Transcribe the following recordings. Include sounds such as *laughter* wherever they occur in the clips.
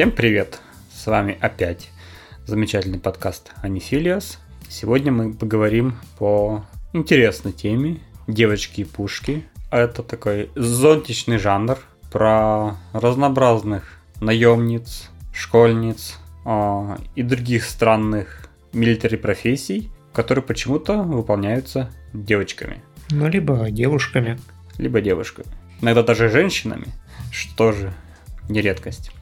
Всем привет! С вами опять замечательный подкаст Анифилиас. Сегодня мы поговорим по интересной теме девочки и пушки. Это такой зонтичный жанр про разнообразных наемниц, школьниц э, и других странных милитари профессий, которые почему-то выполняются девочками. Ну, либо девушками. Либо девушками. Иногда даже женщинами, что же не редкость.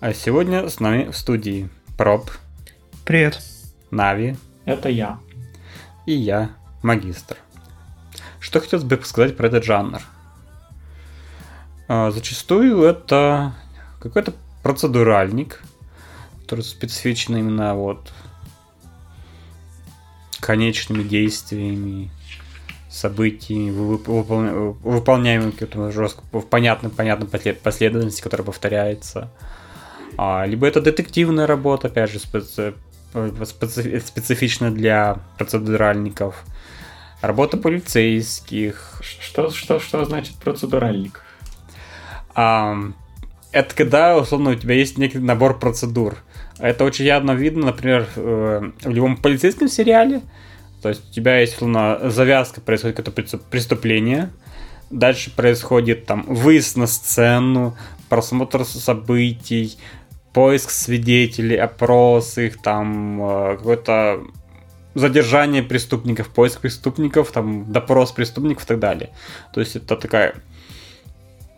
А сегодня с нами в студии Проб. Привет. Нави. Это я. И я, магистр. Что хотелось бы сказать про этот жанр? А, зачастую это какой-то процедуральник, который специфичен именно вот конечными действиями, событий, выполняемыми каким-то жестко, в понятной, понятной последовательности, которая повторяется. А, либо это детективная работа, опять же, специ, специ, специфична для процедуральников. Работа полицейских. Что, что, что значит процедуральник? А, это когда, условно, у тебя есть некий набор процедур. Это очень явно видно, например, э, в любом полицейском сериале. То есть у тебя есть, условно, завязка, происходит какое-то преступление. Дальше происходит там выезд на сцену, просмотр событий, поиск свидетелей, опрос их, там э, какое-то задержание преступников, поиск преступников, там допрос преступников и так далее. То есть это такая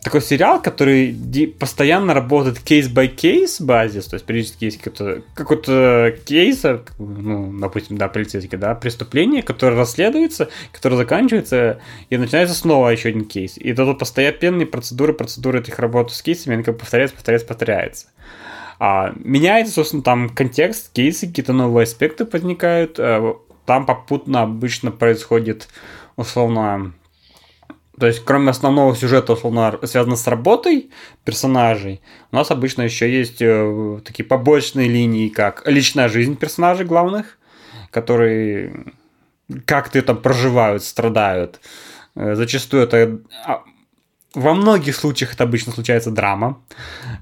такой сериал, который постоянно работает кейс-by-кейс базис, то есть периодически есть какой-то, какой-то кейс, ну, допустим, да, полицейский, да, преступление, которое расследуется, которое заканчивается, и начинается снова еще один кейс. И это постоянные процедуры, процедуры этих работ с кейсами, они как повторяются, повторяются, повторяются. А, меняется, собственно, там контекст, кейсы, какие-то новые аспекты возникают, э, там попутно обычно происходит, условно, то есть, кроме основного сюжета, условно, связанного с работой персонажей, у нас обычно еще есть э, такие побочные линии, как личная жизнь персонажей главных, которые как-то там проживают, страдают. Э, зачастую это а, во многих случаях это обычно случается драма,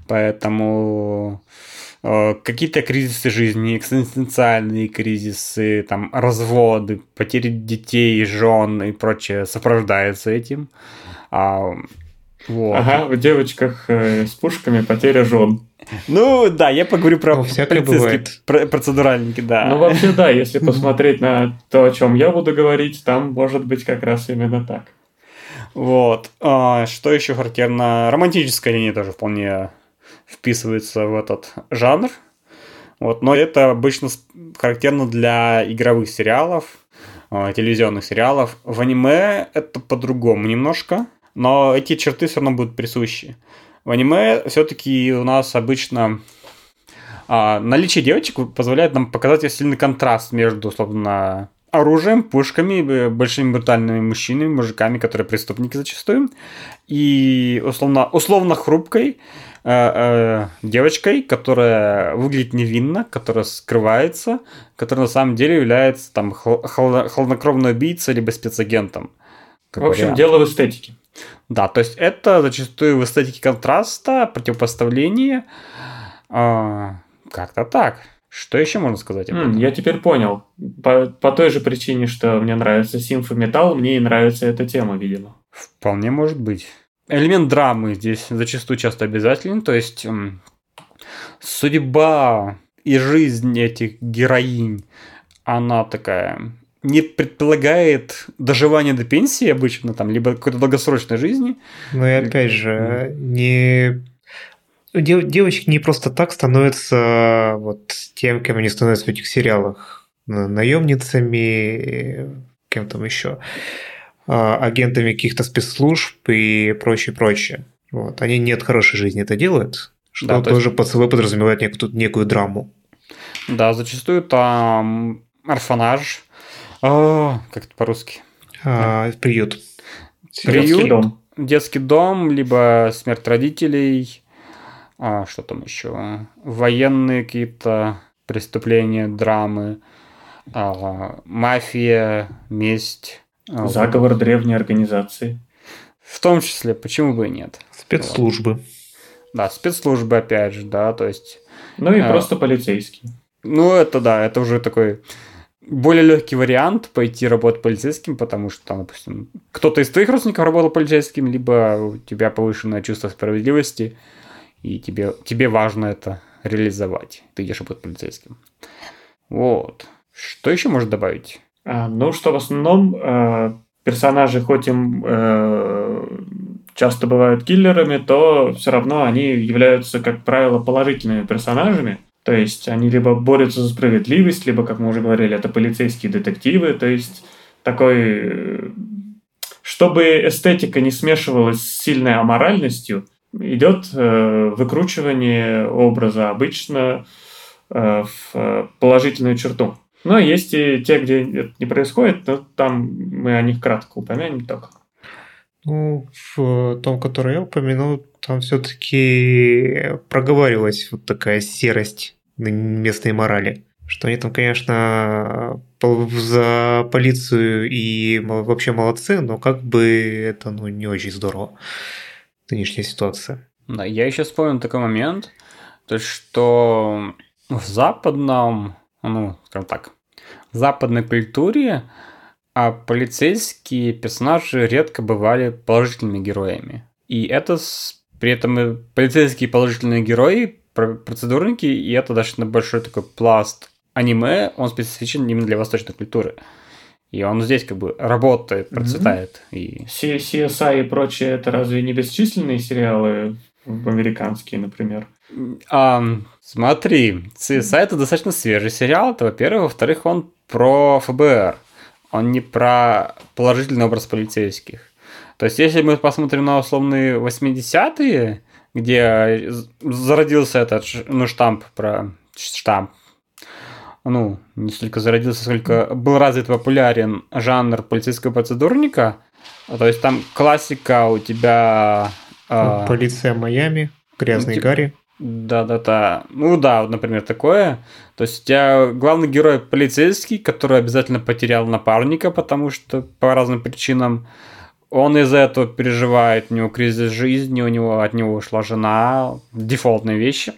поэтому э, какие-то кризисы жизни, экзистенциальные кризисы, там, разводы, потери детей, жен и прочее сопровождаются этим. А, вот. Ага, в девочках э, с пушками потеря жен. Ну да, я поговорю про ну, полицейские процедуральники, да. Ну вообще да, если посмотреть на то, о чем я буду говорить, там может быть как раз именно так. Вот. А, что еще характерно? Романтическая линия тоже вполне вписывается в этот жанр. Вот, но это обычно характерно для игровых сериалов, а, телевизионных сериалов. В аниме это по-другому немножко, но эти черты все равно будут присущи. В аниме все-таки у нас обычно а, наличие девочек позволяет нам показать сильный контраст между, условно, оружием, пушками, большими брутальными мужчинами, мужиками, которые преступники зачастую, и условно, условно хрупкой э, э, девочкой, которая выглядит невинно, которая скрывается, которая на самом деле является там хол- хол- холоднокровной убийцей либо спецагентом. В общем, вариант. дело в эстетике. Да, то есть это зачастую в эстетике контраста, противопоставления. Э, как-то так. Что еще можно сказать об этом? Mm, я теперь понял. По, по той же причине, что мне нравится симфометалл, мне и нравится эта тема, видимо. Вполне может быть. Элемент драмы здесь зачастую часто обязателен, то есть судьба и жизнь этих героинь, она такая не предполагает доживание до пенсии обычно, там, либо какой-то долгосрочной жизни. Ну и опять же, не Дев, девочки не просто так становятся вот тем, кем они становятся в этих сериалах. Наемницами, кем там еще, а, агентами каких-то спецслужб и прочее, прочее. Вот. Они нет хорошей жизни это делают, что да, тоже есть... под собой подразумевает некую, некую драму. Да, зачастую там орфанаж, а, как это по-русски? А, приют. Приют, детский дом. детский дом, либо смерть родителей, а, что там еще? Военные какие-то преступления, драмы, а, мафия, месть. А, Заговор древней организации. В том числе, почему бы и нет? Спецслужбы. Да, спецслужбы, опять же, да, то есть... Ну и а, просто полицейский. Ну, это да, это уже такой более легкий вариант пойти работать полицейским, потому что, допустим, кто-то из твоих родственников работал полицейским, либо у тебя повышенное чувство справедливости, и тебе, тебе важно это реализовать. Ты идешь работать полицейским. Вот. Что еще можно добавить? А, ну, что в основном э, персонажи, хоть им э, часто бывают киллерами, то все равно они являются, как правило, положительными персонажами. То есть они либо борются за справедливость, либо, как мы уже говорили, это полицейские детективы. То есть такой... Э, чтобы эстетика не смешивалась с сильной аморальностью, идет э, выкручивание образа обычно э, в положительную черту. Но есть и те, где это не происходит, но там мы о них кратко упомянем только. Ну, в том, который я упомянул, там все-таки проговаривалась вот такая серость местной морали. Что они там, конечно, за полицию и вообще молодцы, но как бы это ну, не очень здорово. Нынешняя ситуация. Да, я еще вспомнил такой момент, то что в западном, ну, скажем так, в западной культуре а полицейские персонажи редко бывали положительными героями. И это с... при этом полицейские положительные герои, процедурники, и это достаточно большой такой пласт аниме, он специфичен именно для восточной культуры. И он здесь как бы работает, процветает. Mm-hmm. И... CSI и прочее, это разве не бесчисленные сериалы американские, например? А, смотри, CSI это достаточно свежий сериал, это во-первых. Во-вторых, он про ФБР он не про положительный образ полицейских. То есть, если мы посмотрим на условные 80-е, где зародился этот ну, штамп про штамп, ну, не столько зародился, сколько был развит популярен жанр полицейского процедурника, то есть там классика у тебя... Э, Полиция Майами, Грязный ну, Гарри. Да-да-да. Ну да, вот, например, такое. То есть у тебя главный герой полицейский, который обязательно потерял напарника, потому что по разным причинам он из-за этого переживает, у него кризис жизни, у него от него ушла жена, дефолтные вещи,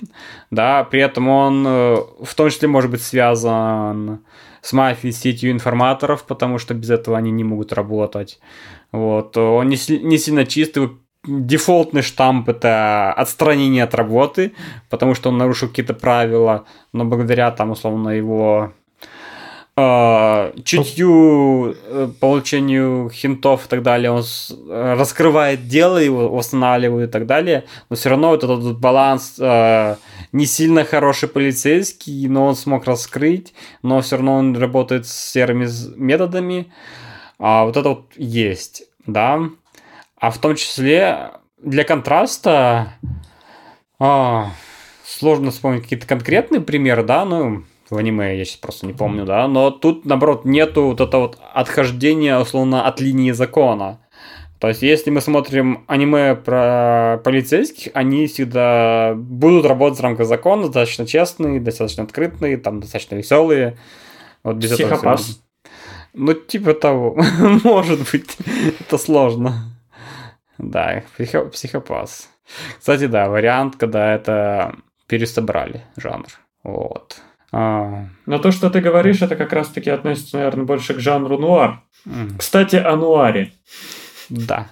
да, при этом он э, в том числе может быть связан с мафией, сетью информаторов, потому что без этого они не могут работать. Вот. Он не, не сильно чистый, дефолтный штамп это отстранение от работы, потому что он нарушил какие-то правила, но благодаря там условно его э, чутью, э, получению хинтов и так далее, он с, э, раскрывает дело, его восстанавливает и так далее, но все равно вот этот баланс э, не сильно хороший полицейский, но он смог раскрыть, но все равно он работает с серыми методами, а вот это вот есть, да. А в том числе для контраста а, сложно вспомнить какие-то конкретные примеры, да, ну, в аниме я сейчас просто не помню, да, но тут, наоборот, нету вот этого вот отхождения, условно, от линии закона. То есть, если мы смотрим аниме про полицейских, они всегда будут работать в рамках закона, достаточно честные, достаточно открытые, там достаточно веселые. Вот без Психопас. Этого ну, типа того. *laughs* Может быть. Это сложно. Да, психо- психопас. Кстати, да, вариант, когда это пересобрали жанр. Вот. А... Но то, что ты говоришь, это как раз-таки относится, наверное, больше к жанру нуар. Mm. Кстати, о нуаре. Да.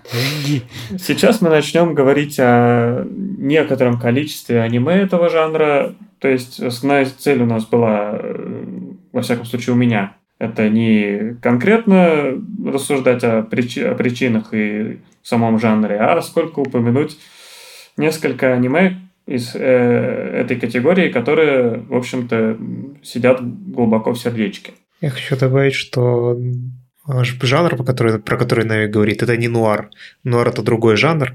Сейчас мы начнем говорить о некотором количестве аниме этого жанра. То есть основная цель у нас была, э, во всяком случае у меня, это не конкретно рассуждать о, причи- о причинах и самом жанре, а сколько упомянуть несколько аниме из э, этой категории, которые, в общем-то, сидят глубоко в сердечке. Я хочу добавить, что жанр, про который, про который Нави говорит, это не нуар. Нуар – это другой жанр.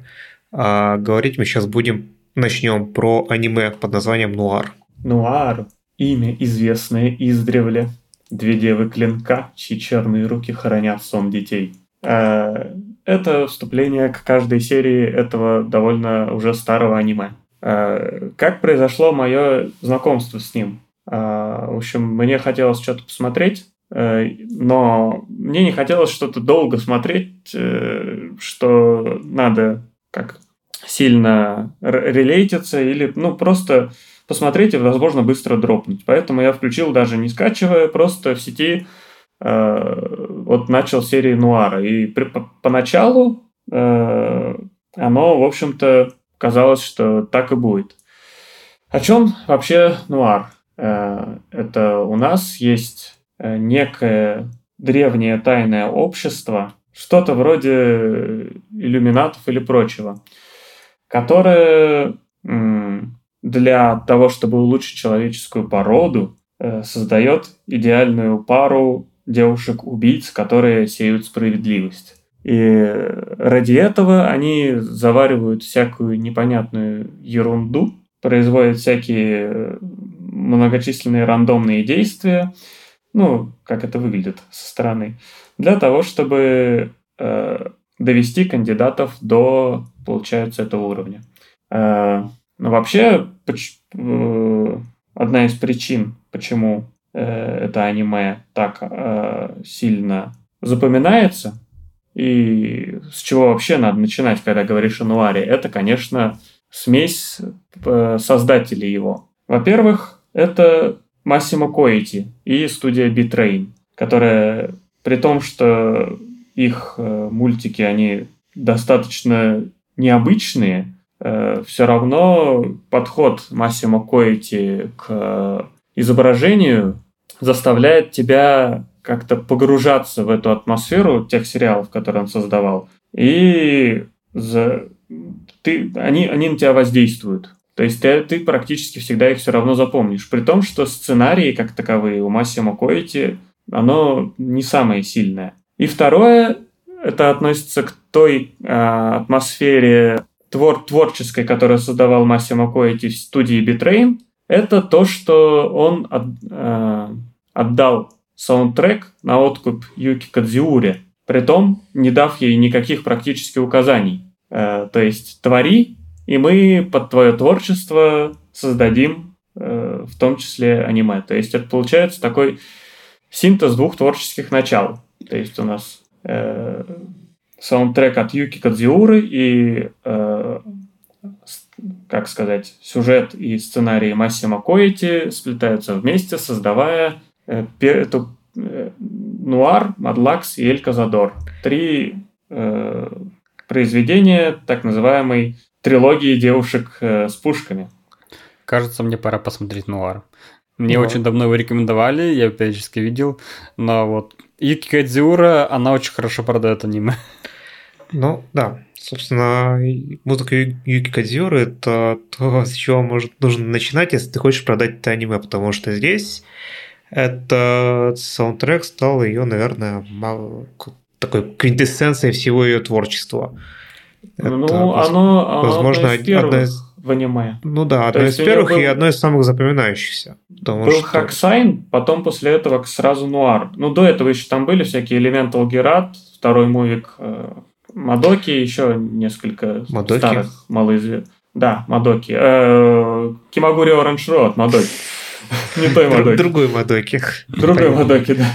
А говорить мы сейчас будем, начнем про аниме под названием нуар. Нуар – имя, известное издревле. Две девы клинка, чьи черные руки хранят сон детей. А, это вступление к каждой серии этого довольно уже старого аниме. А, как произошло мое знакомство с ним? А, в общем, мне хотелось что-то посмотреть, э, но мне не хотелось что-то долго смотреть, э, что надо как сильно релейтиться или, ну, просто посмотреть и, возможно, быстро дропнуть. Поэтому я включил даже не скачивая, просто в сети э, вот начал серию Нуара. И поначалу э, оно, в общем-то, казалось, что так и будет. О чем вообще Нуар? Э, это у нас есть э, некое древнее тайное общество, что-то вроде иллюминатов или прочего, которое для того, чтобы улучшить человеческую породу, э, создает идеальную пару девушек-убийц, которые сеют справедливость. И ради этого они заваривают всякую непонятную ерунду, производят всякие многочисленные рандомные действия, ну, как это выглядит со стороны, для того, чтобы э, довести кандидатов до, получается, этого уровня. Э, но вообще, поч- э, одна из причин, почему э, это аниме так э, сильно запоминается, и с чего вообще надо начинать, когда говоришь о нуаре, это, конечно, смесь э, создателей его. Во-первых, это Массимо Коэти и студия Bitrain, которая при том, что их э, мультики, они достаточно необычные, э, все равно подход Массимо Коэти к изображению заставляет тебя как-то погружаться в эту атмосферу тех сериалов, которые он создавал. И за... ты... они, они на тебя воздействуют. То есть ты, ты практически всегда их все равно запомнишь. При том, что сценарии, как таковые, у Массимо Коэти, оно не самое сильное. И второе, это относится к той э, атмосфере твор творческой, которую создавал Масимо Коити в студии Bee Train, это то, что он от, э, отдал саундтрек на откуп Юки Кадзиуре, притом не дав ей никаких практически указаний. Э, то есть твори, и мы под твое творчество создадим э, в том числе аниме. То есть это получается такой синтез двух творческих начал. То есть у нас э, саундтрек от Юки Кадзиуры и, э, как сказать, сюжет и сценарий Массимо Коэти сплетаются вместе, создавая э, эту э, Нуар, Мадлакс и Эль Казадор. Три э, произведения так называемой трилогии девушек э, с пушками. Кажется, мне пора посмотреть Нуар. Мне ну. очень давно его рекомендовали, я периодически видел, но вот Юки Кадзиура, она очень хорошо продает аниме. Ну, да. Собственно, музыка Юки Кадзиуры – это то, с чего может, нужно начинать, если ты хочешь продать это аниме, потому что здесь этот саундтрек стал ее, наверное, мало, такой квинтэссенцией всего ее творчества. Ну, это, оно, возможно, одно из одна из... в аниме. Ну да, одно из первых был... и одно из самых запоминающихся. Был что... Hack Sign, потом после этого сразу Нуар. Ну, до этого еще там были всякие Elemental Gelade, второй мувик э, Мадоки, еще несколько Мадоки? старых малоизвестных. Да, Мадоки. Э, Kimagure Orange Road, Мадоки. Не той Мадоки. Другой Мадоки. Другой Мадоки, да.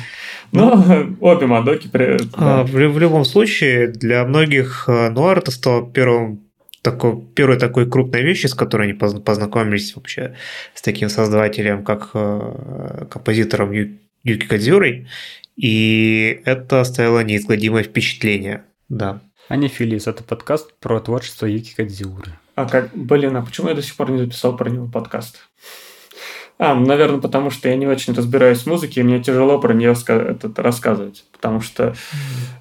Но ну, обе Мадоки... А, в, любом случае, для многих э, Нуар это стало первым такой, первой такой крупной вещью, с которой они познакомились вообще с таким создателем, как э, композитором Ю, Юки Кадзюрой, и это оставило неизгладимое впечатление. Да. А не Филис, это подкаст про творчество Юки Кадзюры. А как, блин, а почему я до сих пор не записал про него подкаст? А, ну, наверное, потому что я не очень разбираюсь в музыке, и мне тяжело про нее этот, рассказывать. Потому что,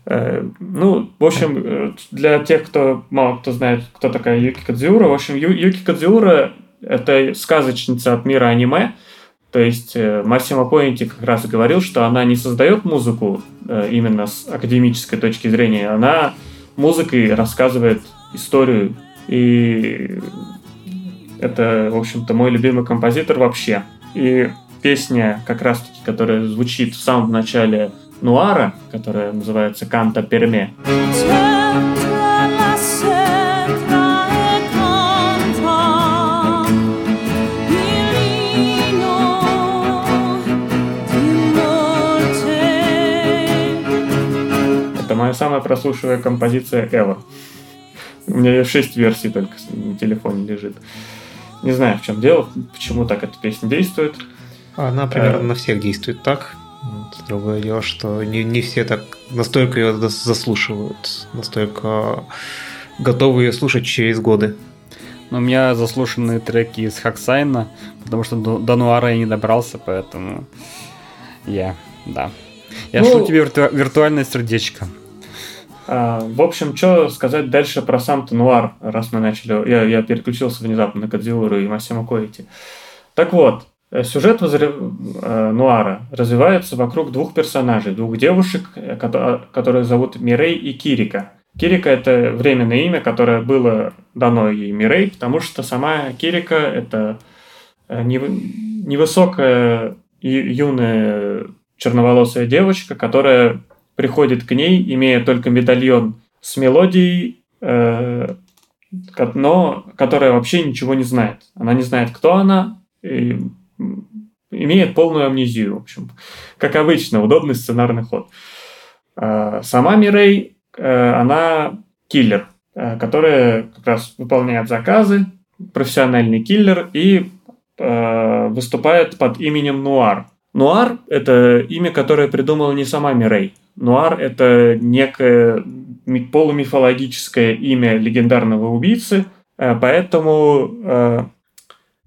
э, ну, в общем, э, для тех, кто мало кто знает, кто такая Юки Кадзиура, в общем, Ю, Юки Кадзиура – это сказочница от мира аниме. То есть э, Массимо Поинти как раз говорил, что она не создает музыку э, именно с академической точки зрения, она музыкой рассказывает историю и это, в общем-то, мой любимый композитор вообще. И песня, как раз-таки, которая звучит в самом начале Нуара, которая называется «Канта Перме». Это моя самая прослушивая композиция ever. У меня 6 версий только на телефоне лежит. Не знаю, в чем дело, почему так эта песня действует. Она примерно а... на всех действует так. Другое дело, что не, не все так настолько ее заслушивают, настолько готовы ее слушать через годы. Но у меня заслушаны треки из Хаксайна, потому что до, до Нуара я не добрался, поэтому я, да. Я ну, шлю тебе вирту, виртуальное сердечко. А, в общем, что сказать дальше про сам Нуар, раз мы начали. Я, я переключился внезапно на Кадзиуру и Масимо Коити. Так вот, э, сюжет возре... э, Нуара развивается вокруг двух персонажей, двух девушек, э, которые зовут Мирей и Кирика. Кирика – это временное имя, которое было дано ей Мирей, потому что сама Кирика – это невысокая юная черноволосая девочка, которая приходит к ней, имея только медальон с мелодией, э, но которая вообще ничего не знает. Она не знает, кто она, и имеет полную амнезию, в общем. Как обычно, удобный сценарный ход. Э, сама Мирей Э, она киллер, э, которая как раз выполняет заказы, профессиональный киллер и э, выступает под именем Нуар. Нуар – это имя, которое придумала не сама Мирей. Нуар – это некое полумифологическое имя легендарного убийцы, поэтому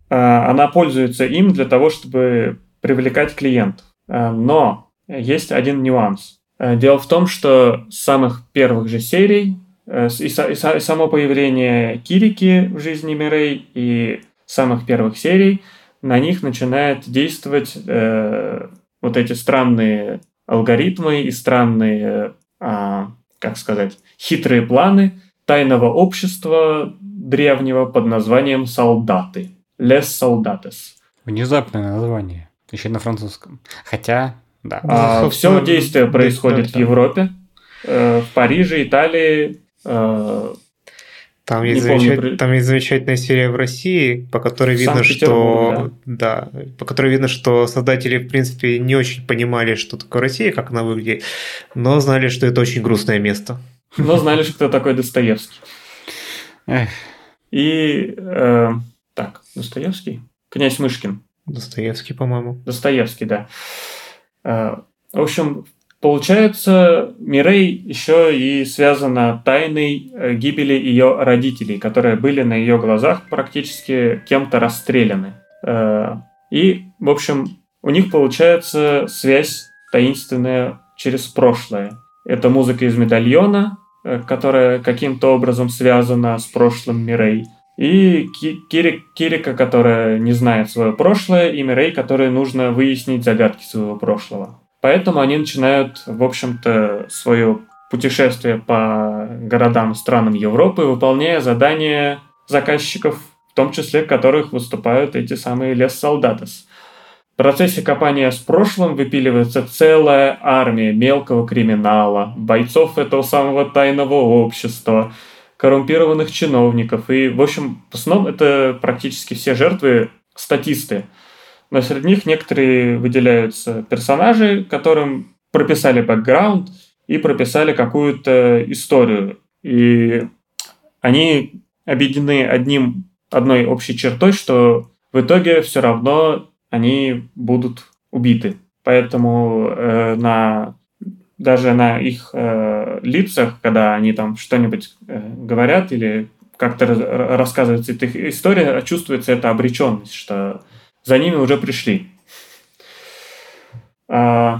она пользуется им для того, чтобы привлекать клиентов. Но есть один нюанс. Э, дело в том, что с самых первых же серий э, и, само появление Кирики в жизни Мирей и самых первых серий на них начинают действовать э, вот эти странные алгоритмы и странные, э, как сказать, хитрые планы тайного общества древнего под названием «Солдаты». «Les Soldates». Внезапное название. Еще на французском. Хотя да. А, все действие происходит в Европе, э, в Париже, Италии. Э, там есть, помню, там есть замечательная серия в России, по которой видно, что да. да, по которой видно, что создатели в принципе не очень понимали, что такое Россия, как она выглядит, но знали, что это очень грустное место. Но знали, что такой Достоевский. И э, так, Достоевский, князь Мышкин. Достоевский, по-моему. Достоевский, да. А, в общем, получается, Мирей еще и связана тайной э, гибели ее родителей, которые были на ее глазах практически кем-то расстреляны. А, и, в общем, у них получается связь таинственная через прошлое. Это музыка из медальона, э, которая каким-то образом связана с прошлым Мирей. И Кирик, Кирика, которая не знает свое прошлое, и Мирей, которой нужно выяснить загадки своего прошлого. Поэтому они начинают, в общем-то, свое путешествие по городам странам Европы, выполняя задания заказчиков, в том числе которых выступают эти самые лес солдатес. В процессе копания с прошлым выпиливается целая армия мелкого криминала, бойцов этого самого тайного общества – коррумпированных чиновников. И, в общем, в основном это практически все жертвы статисты. Но среди них некоторые выделяются персонажи, которым прописали бэкграунд и прописали какую-то историю. И они объединены одним, одной общей чертой, что в итоге все равно они будут убиты. Поэтому э, на даже на их э, лицах, когда они там что-нибудь э, говорят или как-то рассказывается их история, чувствуется эта обреченность, что за ними уже пришли. А,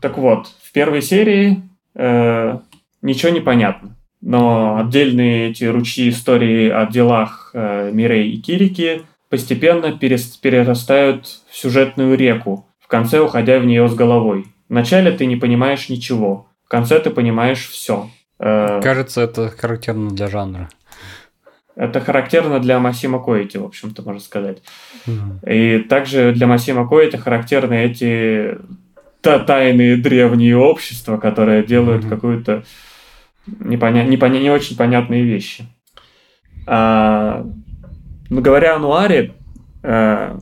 так вот, в первой серии э, ничего не понятно, но отдельные эти ручьи истории о делах э, Мирей и Кирики постепенно перерастают в сюжетную реку, в конце уходя в нее с головой. Вначале ты не понимаешь ничего, в конце ты понимаешь все. Э, Кажется, это характерно для жанра. Это характерно для Масима Коэти, в общем-то, можно сказать. Mm. И также для Масима Коэти характерны эти тайные древние общества, которые делают mm-hmm. какую-то непоня... Непоня... не очень понятные вещи. А, но говоря о Нуаре, а,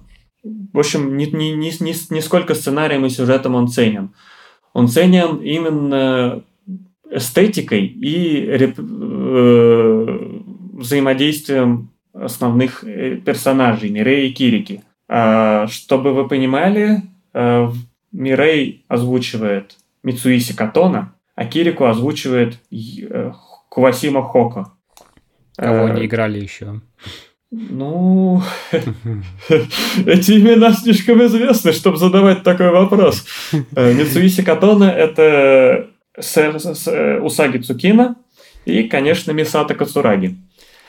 в общем, не, не, не, не, не сколько сценарием и сюжетом он ценен. Он ценен именно эстетикой и реп, э, взаимодействием основных э, персонажей Мирей и Кирики. А, чтобы вы понимали, э, Мирей озвучивает Мицуиси Катона, а Кирику озвучивает э, Кувасима Хоко. Кого не играли еще? Ну, эти имена слишком известны, чтобы задавать такой вопрос. Мицуиси Катона – это Усаги Цукина и, конечно, Мисата Кацураги.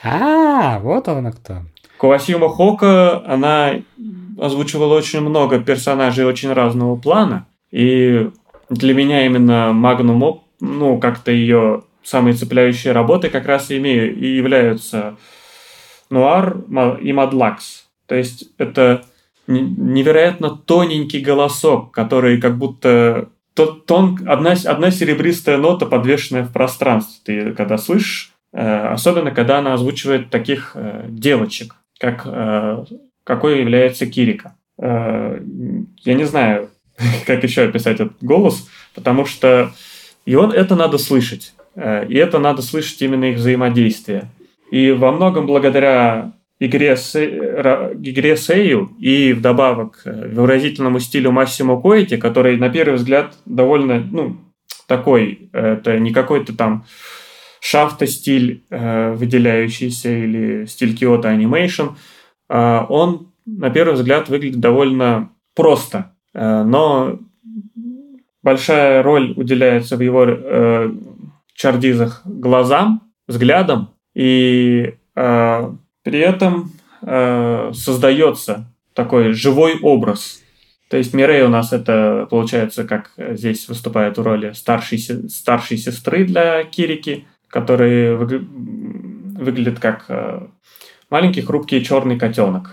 А, вот она кто. Кувасима Хоко, она озвучивала очень много персонажей очень разного плана. И для меня именно Магнум, ну, как-то ее самые цепляющие работы как раз и, имею, и являются Нуар и Мадлакс. То есть это невероятно тоненький голосок, который как будто тон, одна, одна серебристая нота, подвешенная в пространстве. Ты когда слышишь, особенно когда она озвучивает таких э, девочек, как э, какой является Кирика. Я не знаю, *laughs* как еще описать этот голос, потому что и он это надо слышать. И это надо слышать именно их взаимодействие. И во многом благодаря игре, с, игре Сею и вдобавок выразительному стилю Массимо Коэти, который на первый взгляд довольно, ну, такой, это не какой-то там шафта стиль, э, выделяющийся, или стиль Kyoto Animation, э, он на первый взгляд выглядит довольно просто, э, но большая роль уделяется в его чардизах глазам, взглядам, и при этом создается такой живой образ. То есть Мирей у нас это, получается, как здесь выступает в роли старшей, старшей сестры для Кирики, который выглядит как э, маленький хрупкий черный котенок.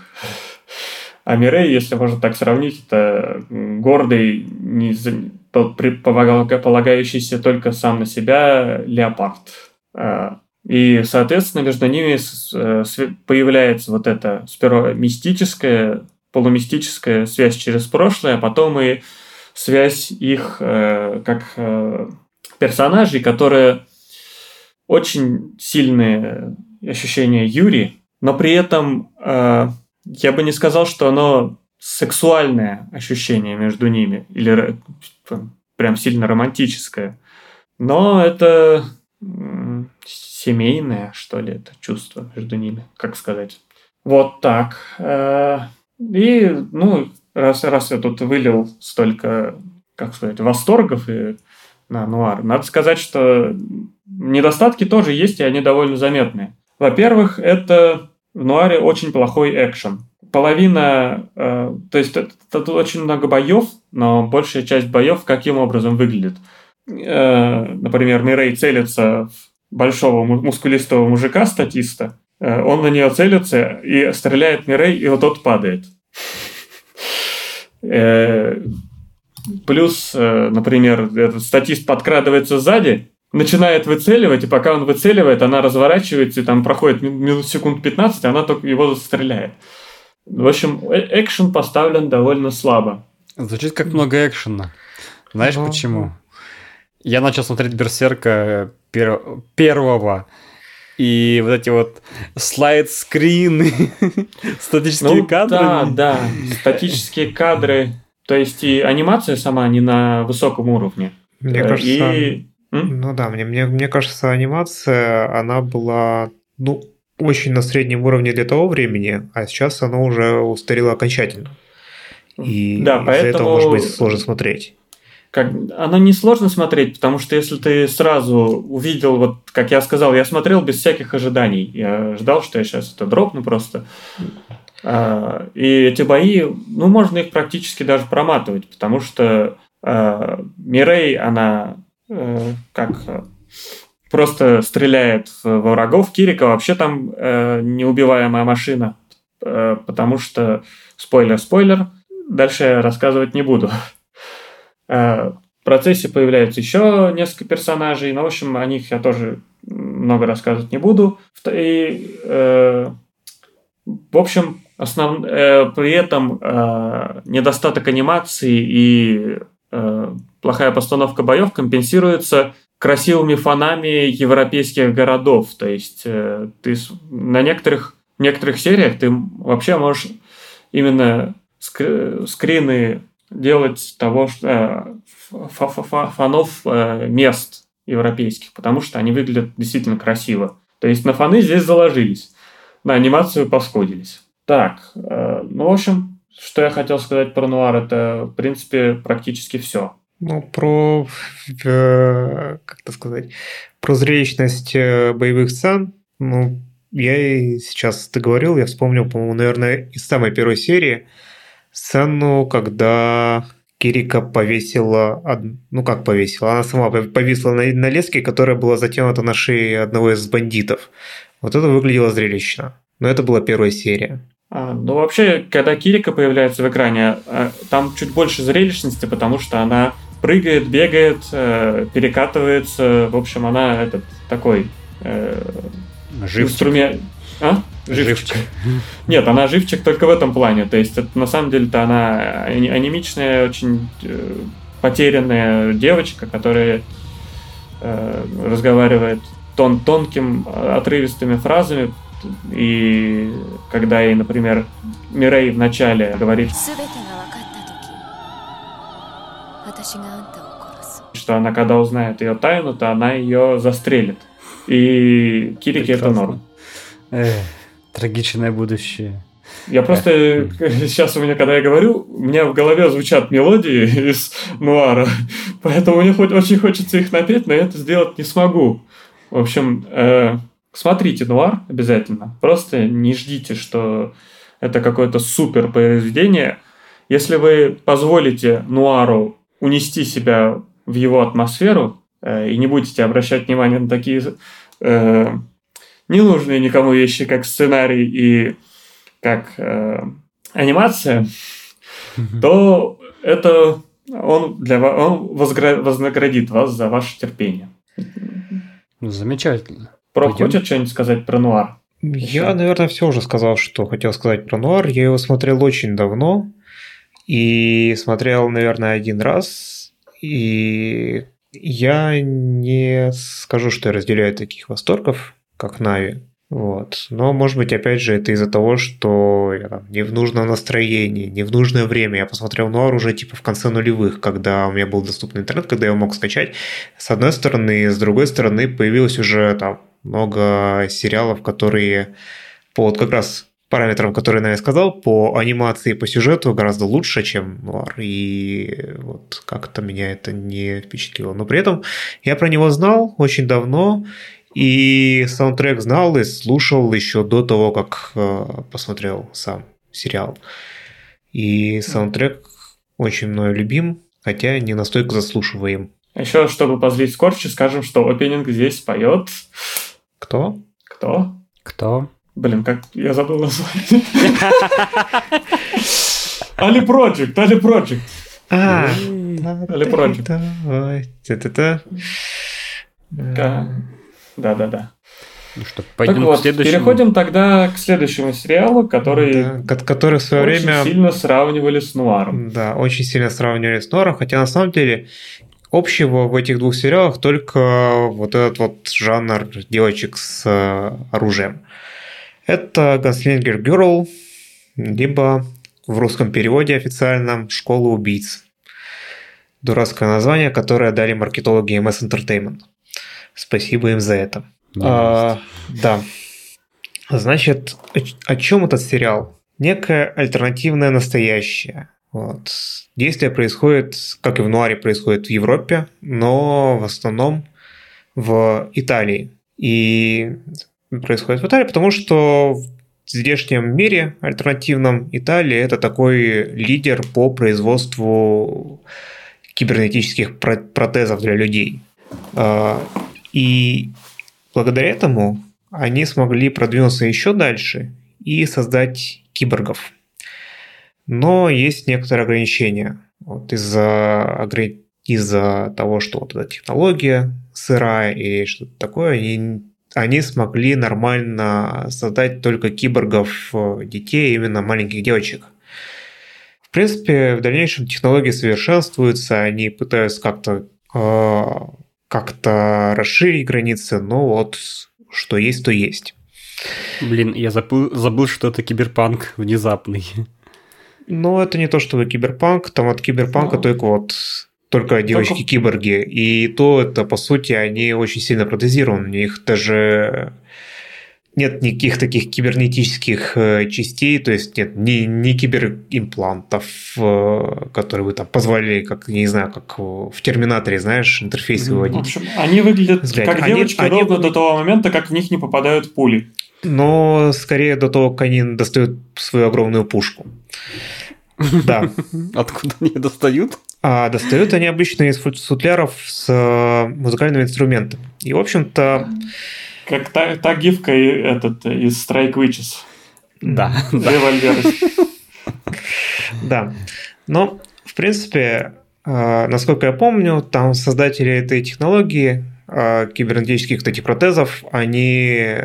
А Мирей, если можно так сравнить, это гордый, не, полагающийся только сам на себя леопард. А, и, соответственно, между ними э, появляется вот эта сперва мистическая, полумистическая связь через прошлое, а потом и связь их э, как персонажей, которые очень сильные ощущения Юри, но при этом э, я бы не сказал, что оно сексуальное ощущение между ними или прям сильно романтическое. Но это семейное, что ли, это чувство между ними, как сказать. Вот так. Э, и, ну, раз, раз я тут вылил столько, как сказать, восторгов и на нуар, надо сказать, что Недостатки тоже есть, и они довольно заметные. Во-первых, это в нуаре очень плохой экшен. Половина, э, то есть тут очень много боев, но большая часть боев каким образом выглядит. Э, например, Мирей целится в большого мускулистого мужика-статиста, э, он на нее целится и стреляет Мирей, и вот тот падает. Э, плюс, э, например, этот статист подкрадывается сзади, начинает выцеливать, и пока он выцеливает, она разворачивается, и там проходит минут секунд 15, и она только его стреляет. В общем, э, экшен поставлен довольно слабо. Звучит как много экшена. Знаешь ну, почему? Я начал смотреть Берсерка пер... первого, и вот эти вот слайд-скрины, *laughs* статические ну, кадры. Да, да, статические кадры. То есть и анимация сама не на высоком уровне. Мне кажется, и ну да, мне, мне, мне кажется, анимация, она была, ну, очень на среднем уровне для того времени, а сейчас она уже устарела окончательно. И да, поэтому... этого, может быть, сложно смотреть. Как, она не сложно смотреть, потому что если ты сразу увидел, вот как я сказал, я смотрел без всяких ожиданий. Я ждал, что я сейчас это дропну просто. А, и эти бои, ну, можно их практически даже проматывать, потому что а, Мирей, она как э, просто стреляет во врагов. Кирика вообще там э, неубиваемая машина, э, потому что спойлер-спойлер, дальше я рассказывать не буду. Э, в процессе появляются еще несколько персонажей, но, в общем, о них я тоже много рассказывать не буду. И, э, в общем, основ... э, при этом э, недостаток анимации и э, плохая постановка боев компенсируется красивыми фонами европейских городов. То есть э, ты на некоторых, некоторых сериях ты вообще можешь именно скрины делать того, что э, фонов э, мест европейских, потому что они выглядят действительно красиво. То есть на фоны здесь заложились, на анимацию посходились. Так, ну, в общем, что я хотел сказать про нуар, это, в принципе, практически все. Ну, про, э, как это сказать, про зрелищность э, боевых сцен, ну, я и сейчас ты говорил, я вспомнил, по-моему, наверное, из самой первой серии сцену, когда Кирика повесила, ну как повесила, она сама повисла на, на леске, которая была затянута на шее одного из бандитов. Вот это выглядело зрелищно. Но это была первая серия. А, ну, вообще, когда Кирика появляется в экране, э, там чуть больше зрелищности, потому что она прыгает, бегает, э, перекатывается. В общем, она этот такой э, живчик. инструмент. А? Живчик. живчик. Нет, она живчик только в этом плане. То есть, это, на самом деле-то она анимичная, очень э, потерянная девочка, которая э, разговаривает тон тонким, отрывистыми фразами. И когда ей, например, Мирей вначале говорит что она, когда узнает ее тайну, то она ее застрелит. И Кирике это норм. Эх, трагичное будущее. Я просто сейчас у меня, когда я говорю, у меня в голове звучат мелодии из нуара, поэтому мне хоть очень хочется их напеть, но я это сделать не смогу. В общем, э, смотрите нуар обязательно. Просто не ждите, что это какое-то супер произведение. Если вы позволите нуару унести себя в его атмосферу э, и не будете обращать внимание на такие э, ненужные никому вещи, как сценарий и как э, анимация, то это он для вас, он вознаградит вас за ваше терпение. Ну, замечательно. Про хочет что-нибудь сказать про нуар? Я, наверное, все уже сказал, что хотел сказать про нуар. Я его смотрел очень давно. И смотрел, наверное, один раз и я не скажу, что я разделяю таких восторгов, как Нави. Вот. Но, может быть, опять же, это из-за того, что я там не в нужном настроении, не в нужное время. Я посмотрел Нуар уже типа в конце нулевых, когда у меня был доступный интернет, когда я мог скачать. С одной стороны, с другой стороны, появилось уже там много сериалов, которые по вот как раз параметрам, которые я сказал, по анимации и по сюжету гораздо лучше, чем Нуар. И вот как-то меня это не впечатлило. Но при этом я про него знал очень давно, и саундтрек знал и слушал еще до того, как э, посмотрел сам сериал. И саундтрек очень мною любим, хотя не настолько заслушиваем. Еще, чтобы позлить Скорчи, скажем, что опенинг здесь поет... Кто? Кто? Кто? Блин, как я забыл название. *laughs* Али Project, Али Project. А, Али Project. Это Да, да, да. Ну что, пойдем так вот, к следующему. Переходим тогда к следующему сериалу, который, да, который в свое очень время сильно сравнивали с Нуаром. Да, очень сильно сравнивали с Нуаром, хотя на самом деле общего в этих двух сериалах только вот этот вот жанр девочек с э, оружием. Это Gunslinger Girl, либо в русском переводе официальном «Школа убийц». Дурацкое название, которое дали маркетологи MS Entertainment. Спасибо им за это. А, да. Значит, о, о чем этот сериал? Некое альтернативное настоящее. Вот. Действие происходит, как и в Нуаре, происходит в Европе, но в основном в Италии. И происходит в Италии, потому что в здешнем мире альтернативном Италия это такой лидер по производству кибернетических протезов для людей. А, и благодаря этому они смогли продвинуться еще дальше и создать киборгов. Но есть некоторые ограничения. Вот из-за из-за того, что вот эта технология сырая или что-то такое, они они смогли нормально создать только киборгов э, детей, именно маленьких девочек. В принципе, в дальнейшем технологии совершенствуются, они пытаются как-то э, как-то расширить границы, но вот что есть, то есть. Блин, я забыл, забыл, что это киберпанк внезапный. Ну, это не то, что киберпанк, там от киберпанка ну, только вот только девочки-киборги. И то это, по сути, они очень сильно протезированы. У них даже нет никаких таких кибернетических э, частей, то есть нет ни, ни киберимплантов, э, которые бы там позволили, как, не знаю, как в Терминаторе, знаешь, интерфейс выводить. В общем, они выглядят Взглядь. как они, девочки они, ровно они... до того момента, как в них не попадают пули. Но скорее до того, как они достают свою огромную пушку. Да. *laughs* Откуда они достают? А достают они обычно из футляров с э, музыкальным инструментом. И, в общем-то... Как та, та гифка этот, из Strike Witches. Да. Револьвер. Да. Но, в принципе, э, насколько я помню, там создатели этой технологии, э, кибернетических этих протезов, они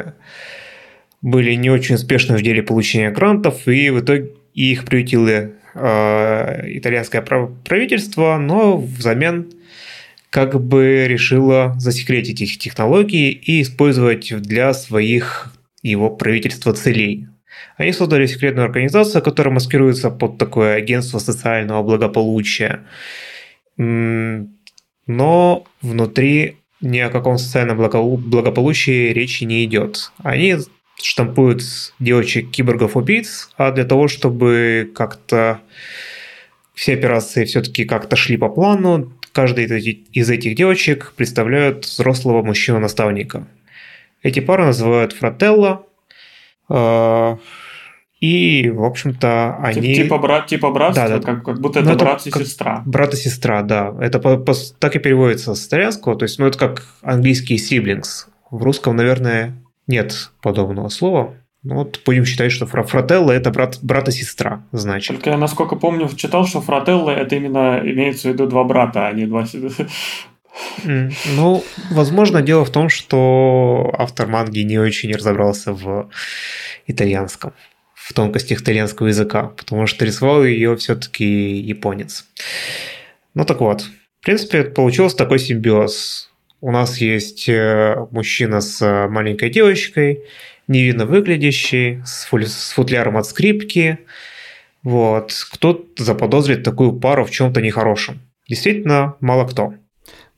были не очень успешны в деле получения грантов, и в итоге их приютило Э, итальянское правительство, но взамен как бы решило засекретить их технологии и использовать для своих его правительства целей. Они создали секретную организацию, которая маскируется под такое агентство социального благополучия. Но внутри ни о каком социальном благополучии речи не идет. Они штампуют девочек киборгов-убийц, а для того, чтобы как-то все операции все-таки как-то шли по плану, каждая из этих девочек представляют взрослого мужчину-наставника. Эти пары называют фрателла, и, в общем-то, они... Типа, брат, типа братство, да, да. Как, как будто ну, это, это брат и сестра. Брат и сестра, да. Это по, по, так и переводится с итальянского. То есть, ну, это как английский siblings. В русском, наверное, нет подобного слова. Ну, вот будем считать, что фрателла – это брат, брат и сестра, значит. Только я, насколько помню, читал, что фрателла – это именно имеется в виду два брата, а не два... Ну, возможно, дело в том, что автор манги не очень разобрался в итальянском, в тонкостях итальянского языка, потому что рисовал ее все-таки японец. Ну так вот, в принципе, получился такой симбиоз у нас есть э, мужчина с э, маленькой девочкой, невинно выглядящий, с, фу- с футляром от скрипки. Вот. Кто заподозрит такую пару в чем-то нехорошем? Действительно, мало кто.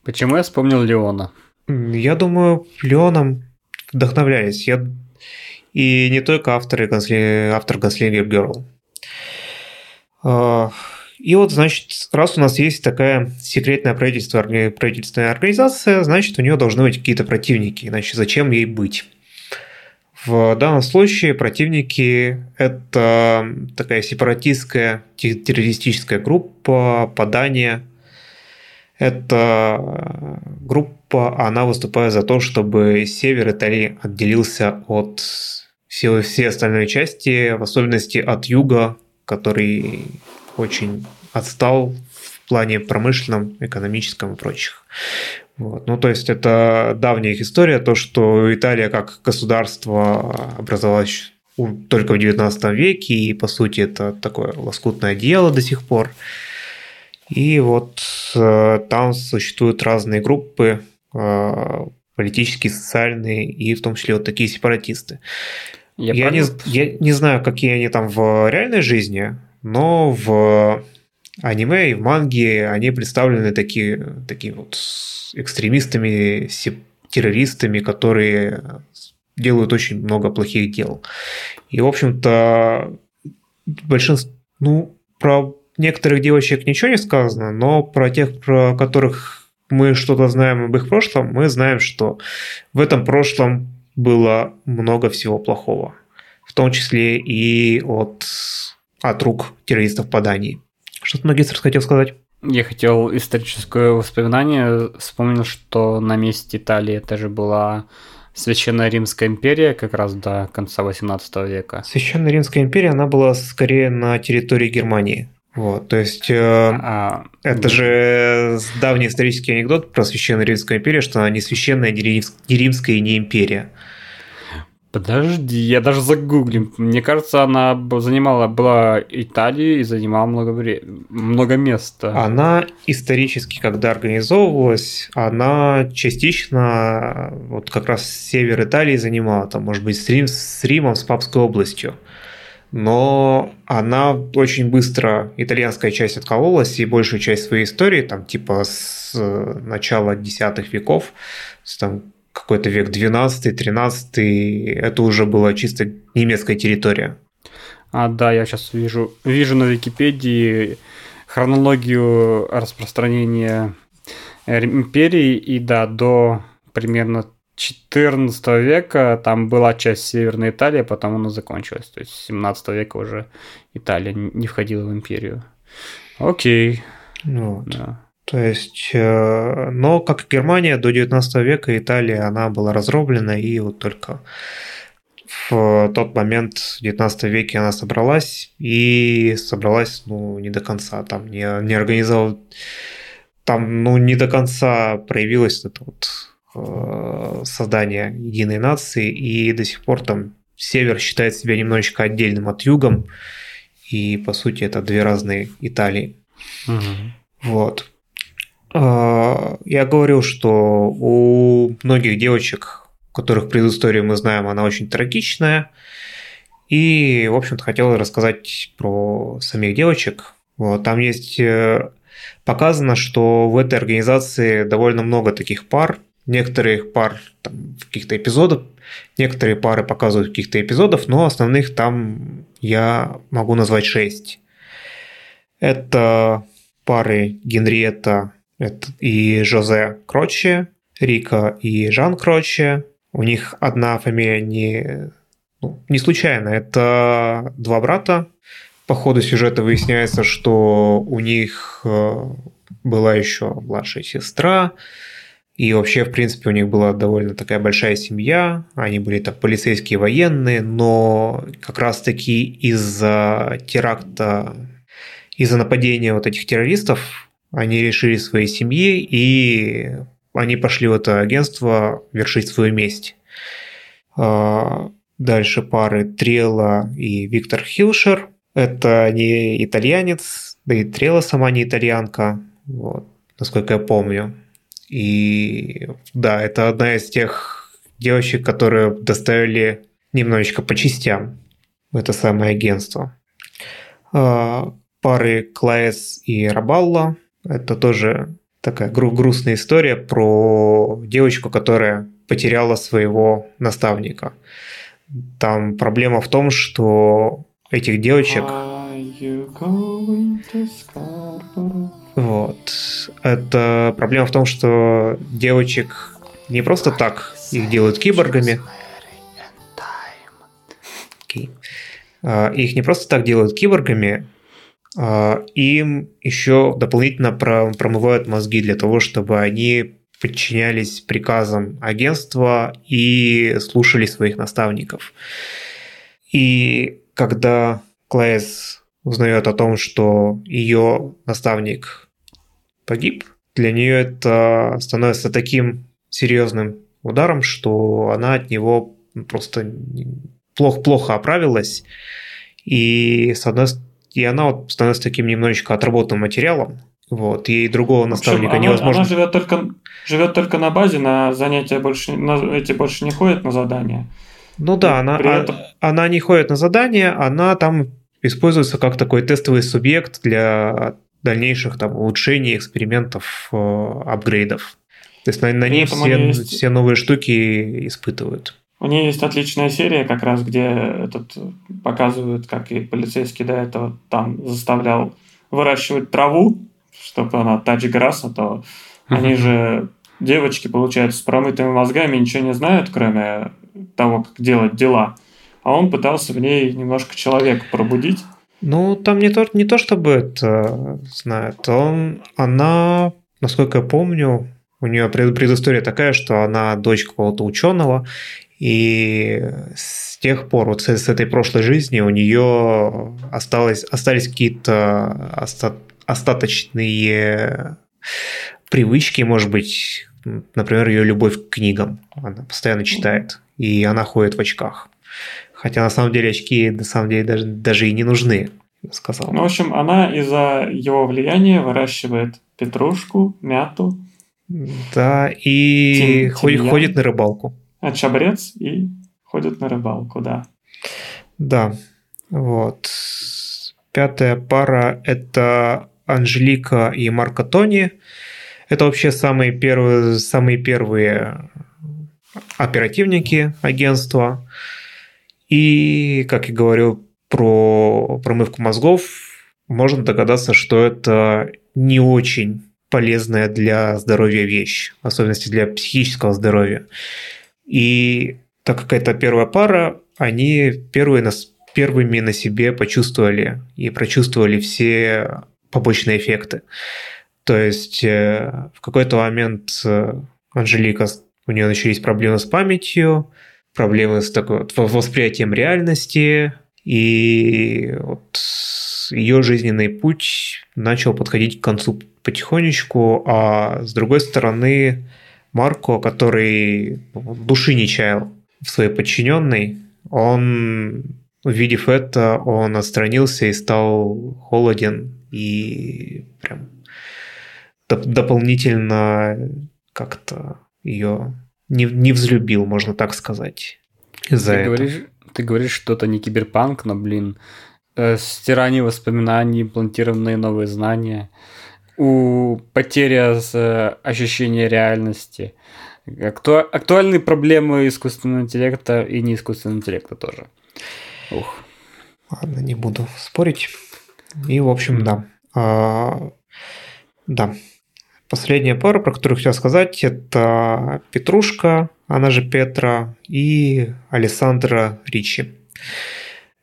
Почему я вспомнил Леона? Я думаю, Леоном вдохновляюсь. Я... И не только авторы, автор Ганслингер Герл. И вот, значит, раз у нас есть такая секретная правительство, правительственная организация, значит, у нее должны быть какие-то противники, иначе зачем ей быть? В данном случае противники – это такая сепаратистская террористическая группа Подания. Это группа, она выступает за то, чтобы север Италии отделился от всей, всей остальной части, в особенности от юга, который очень отстал в плане промышленном, экономическом и прочих. Вот. Ну, то есть это давняя их история, то, что Италия как государство образовалась только в 19 веке, и по сути это такое лоскутное дело до сих пор. И вот э, там существуют разные группы, э, политические, социальные, и в том числе вот такие сепаратисты. Я, я, не, я не знаю, какие они там в реальной жизни, но в аниме и в манге они представлены такие, такие вот экстремистами, террористами, которые делают очень много плохих дел. И, в общем-то, большинство, ну, про некоторых девочек ничего не сказано, но про тех, про которых мы что-то знаем об их прошлом, мы знаем, что в этом прошлом было много всего плохого. В том числе и от от рук террористов по Дании. Что ты, магистр, хотел сказать? Я хотел историческое воспоминание. Вспомнил, что на месте Италии это же была Священная Римская империя как раз до конца 18 века. Священная Римская империя, она была скорее на территории Германии. Вот, то есть э, а, это да. же давний исторический анекдот про Священную Римскую империю, что она не священная, не римская и не империя. Подожди, я даже загуглим. Мне кажется, она занимала была Италию и занимала много, вре... много места. Она исторически, когда организовывалась, она частично вот как раз север Италии занимала, там, может быть, с, Рим, с Римом, с Папской областью. Но она очень быстро, итальянская часть откололась, и большую часть своей истории, там, типа с начала десятых веков, там, какой-то век 12-13, это уже была чисто немецкая территория. А, да, я сейчас вижу, вижу на Википедии хронологию распространения империи, и да, до примерно 14 века там была часть Северной Италии, потом она закончилась. То есть 17 века уже Италия не входила в империю. Окей. Вот. Да. То есть, э, но как Германия до 19 века, Италия, она была разроблена, и вот только в тот момент, в 19 веке, она собралась, и собралась, ну, не до конца, там не, не организовал, там, ну, не до конца проявилось это вот э, создание единой нации, и до сих пор там север считает себя немножечко отдельным от югом, и, по сути, это две разные Италии. Угу. Вот. А, я говорил, что у многих девочек, которых предысторию мы знаем, она очень трагичная. И, в общем-то, хотел рассказать про самих девочек. Вот, там есть э, показано, что в этой организации довольно много таких пар. Некоторые пар там, в каких-то эпизодах, некоторые пары показывают в каких-то эпизодах, но основных там я могу назвать шесть. Это пары Генриетта это и Жозе Кроче, Рика и Жан Кроче. У них одна фамилия не, ну, не случайно. Это два брата. По ходу сюжета выясняется, что у них э, была еще младшая сестра, и вообще, в принципе, у них была довольно такая большая семья, они были там полицейские военные, но как раз-таки из-за теракта, из-за нападения вот этих террористов они решили своей семье, и они пошли в это агентство вершить свою месть. А, дальше пары Трела и Виктор Хилшер. Это не итальянец, да и Трела сама не итальянка, вот, насколько я помню. И да, это одна из тех девочек, которые доставили немножечко по частям в это самое агентство. А, пары Клаес и Рабалла – это тоже такая гру- грустная история про девочку, которая потеряла своего наставника. Там проблема в том, что этих девочек... Вот. Это проблема в том, что девочек не просто так их делают киборгами. Okay. А, их не просто так делают киборгами, им еще дополнительно промывают мозги для того, чтобы они подчинялись приказам агентства и слушали своих наставников. И когда Клэс узнает о том, что ее наставник погиб, для нее это становится таким серьезным ударом, что она от него просто плохо-плохо оправилась. И, с одной стороны, и она вот становится таким немножечко отработанным материалом. Вот, и другого наставника общем, невозможно. Она живет только, живет только на базе, на занятия больше, на эти больше не ходят на задания. Ну да, она, При этом... она не ходит на задания, она там используется как такой тестовый субъект для дальнейших там улучшений, экспериментов, э, апгрейдов. То есть на, на ней все, есть... все новые штуки испытывают. У нее есть отличная серия, как раз, где этот показывают, как и полицейский до этого там заставлял выращивать траву, чтобы она а то они же девочки, получается, с промытыми мозгами ничего не знают, кроме того, как делать дела. А он пытался в ней немножко человека пробудить. Ну, там не то, не то чтобы это знает. Он, она, насколько я помню, у нее предыстория такая, что она дочь какого-то ученого, и с тех пор, вот с, этой прошлой жизни у нее осталось, остались какие-то оста, остаточные привычки, может быть, например, ее любовь к книгам. Она постоянно читает, и она ходит в очках. Хотя на самом деле очки на самом деле даже, даже и не нужны, сказал. Ну, в общем, она из-за его влияния выращивает петрушку, мяту. Да, и Тим, ходит, ходит на рыбалку. А чабрец и ходит на рыбалку, да. Да, вот. Пятая пара – это Анжелика и Марко Тони. Это вообще самые первые, самые первые оперативники агентства. И, как я говорил про промывку мозгов, можно догадаться, что это не очень полезная для здоровья вещь, в особенности для психического здоровья. И так как это первая пара, они первые нас, первыми на себе почувствовали и прочувствовали все побочные эффекты. То есть э, в какой-то момент э, Анжелика, у нее начались проблемы с памятью, проблемы с такой вот восприятием реальности, и вот ее жизненный путь начал подходить к концу потихонечку, а с другой стороны Марко, который души не чаял в своей подчиненной, он, увидев это, он отстранился и стал холоден и прям доп- дополнительно как-то ее не, не взлюбил, можно так сказать. Из-за ты, Говоришь, ты говоришь, что это не киберпанк, но, блин, э, стирание воспоминаний, имплантированные новые знания, у потеря э, ощущения реальности, Акту, актуальные проблемы искусственного интеллекта и не искусственного интеллекта тоже. Ух. Ладно, не буду спорить. И, в общем, да. А, да. Последняя пара, про которую хотел сказать, это Петрушка, она же Петра, и Александра Ричи.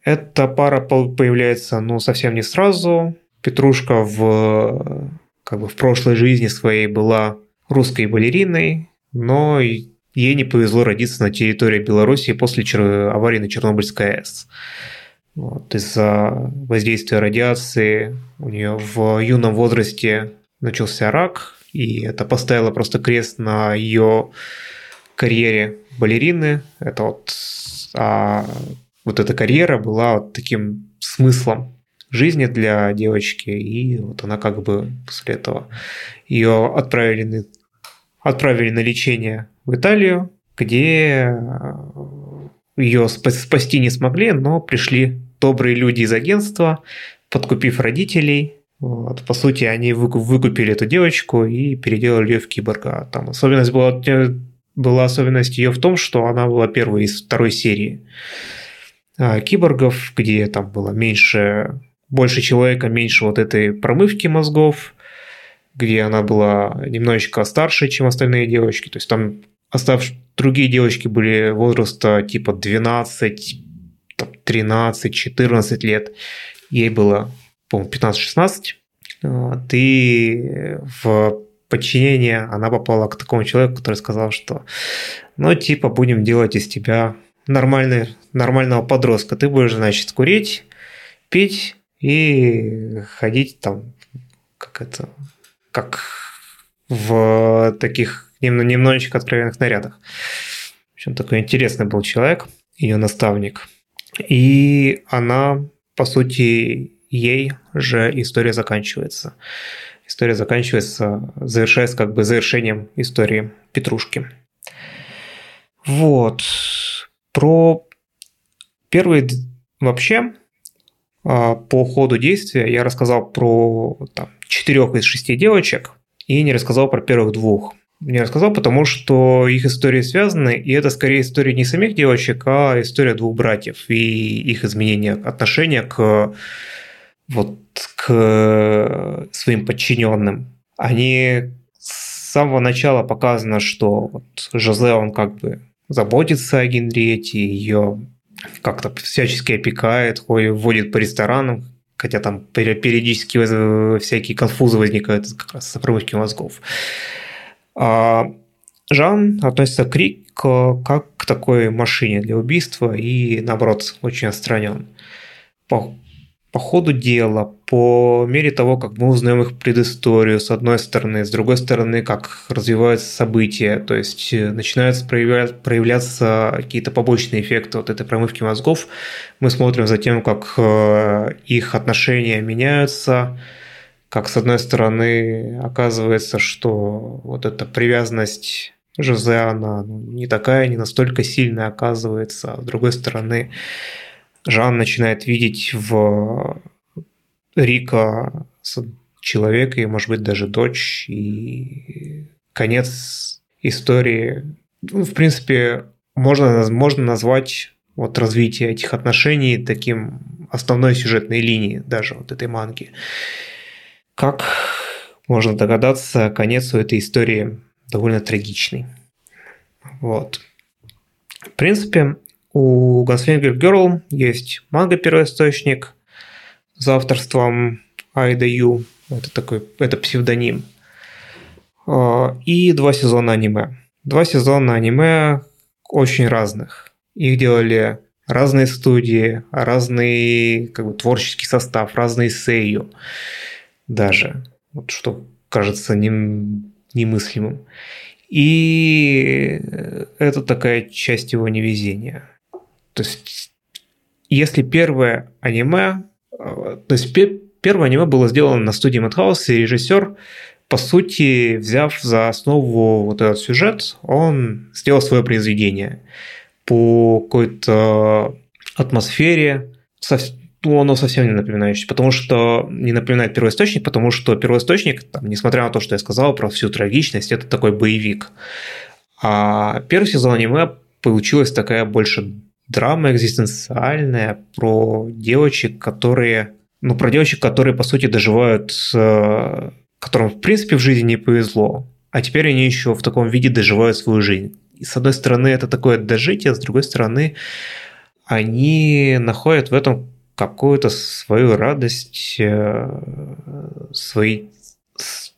Эта пара появляется, ну, совсем не сразу. Петрушка в, как бы в прошлой жизни своей была русской балериной, но ей не повезло родиться на территории Беларуси после аварии на Чернобыльской АЭС. Вот, из-за воздействия радиации у нее в юном возрасте начался рак, и это поставило просто крест на ее карьере балерины. Это вот, а вот эта карьера была вот таким смыслом жизни для девочки, и вот она как бы после этого ее отправили на, отправили на лечение в Италию, где ее спасти не смогли, но пришли добрые люди из агентства, подкупив родителей. Вот. По сути, они выкупили эту девочку и переделали ее в киборга. Там особенность была, была особенность ее в том, что она была первой из второй серии а, киборгов, где там было меньше, больше человека, меньше вот этой промывки мозгов, где она была немножечко старше, чем остальные девочки. То есть там оставшие другие девочки были возраста типа 12, 13-14 лет. Ей было, по-моему, 15-16. И в подчинение она попала к такому человеку, который сказал, что ну, типа, будем делать из тебя нормальный, нормального подростка. Ты будешь, значит, курить, пить и ходить там, как это, как в таких немножечко откровенных нарядах. В общем, такой интересный был человек, ее наставник. И она, по сути, ей же история заканчивается. История заканчивается, завершается как бы завершением истории Петрушки. Вот. Про первые вообще по ходу действия я рассказал про там, четырех из шести девочек и не рассказал про первых двух не рассказал, потому что их истории связаны, и это скорее история не самих девочек, а история двух братьев и их изменения отношения к вот к своим подчиненным. Они с самого начала показано, что вот Жозе, он как бы заботится о Генриете, ее как-то всячески опекает, вводит по ресторанам, хотя там периодически всякие конфузы возникают как раз с промывки мозгов. А Жан относится к Рик как к такой машине для убийства и, наоборот, очень отстранен. Ходу дела, по мере того, как мы узнаем их предысторию, с одной стороны, с другой стороны, как развиваются события, то есть э, начинаются проявляться какие-то побочные эффекты вот этой промывки мозгов, мы смотрим за тем, как э, их отношения меняются, как с одной стороны оказывается, что вот эта привязанность Жозе, она ну, не такая, не настолько сильная оказывается, а с другой стороны, Жан начинает видеть в Рика человека и, может быть, даже дочь. И конец истории, ну, в принципе, можно, можно назвать вот развитие этих отношений таким основной сюжетной линией даже вот этой манги. Как можно догадаться, конец у этой истории довольно трагичный. Вот. В принципе, у Gunslinger Girl есть манга-первоисточник за авторством Айда Ю. Это такой, это псевдоним. А, и два сезона аниме. Два сезона аниме очень разных. Их делали разные студии, разный как бы, творческий состав, разные сею даже. Вот что кажется нем, немыслимым. И это такая часть его невезения. То есть, если первое аниме, э, то есть первое аниме было сделано на студии Madhouse, и режиссер, по сути, взяв за основу вот этот сюжет, он сделал свое произведение по какой-то атмосфере, ну, оно совсем не напоминающее, потому что не напоминает первоисточник, потому что первоисточник, там, несмотря на то, что я сказал про всю трагичность, это такой боевик. А первый сезон аниме получилась такая больше драма экзистенциальная про девочек, которые... Ну, про девочек, которые, по сути, доживают... Э, которым, в принципе, в жизни не повезло. А теперь они еще в таком виде доживают свою жизнь. И с одной стороны, это такое дожитие, с другой стороны, они находят в этом какую-то свою радость, э, свои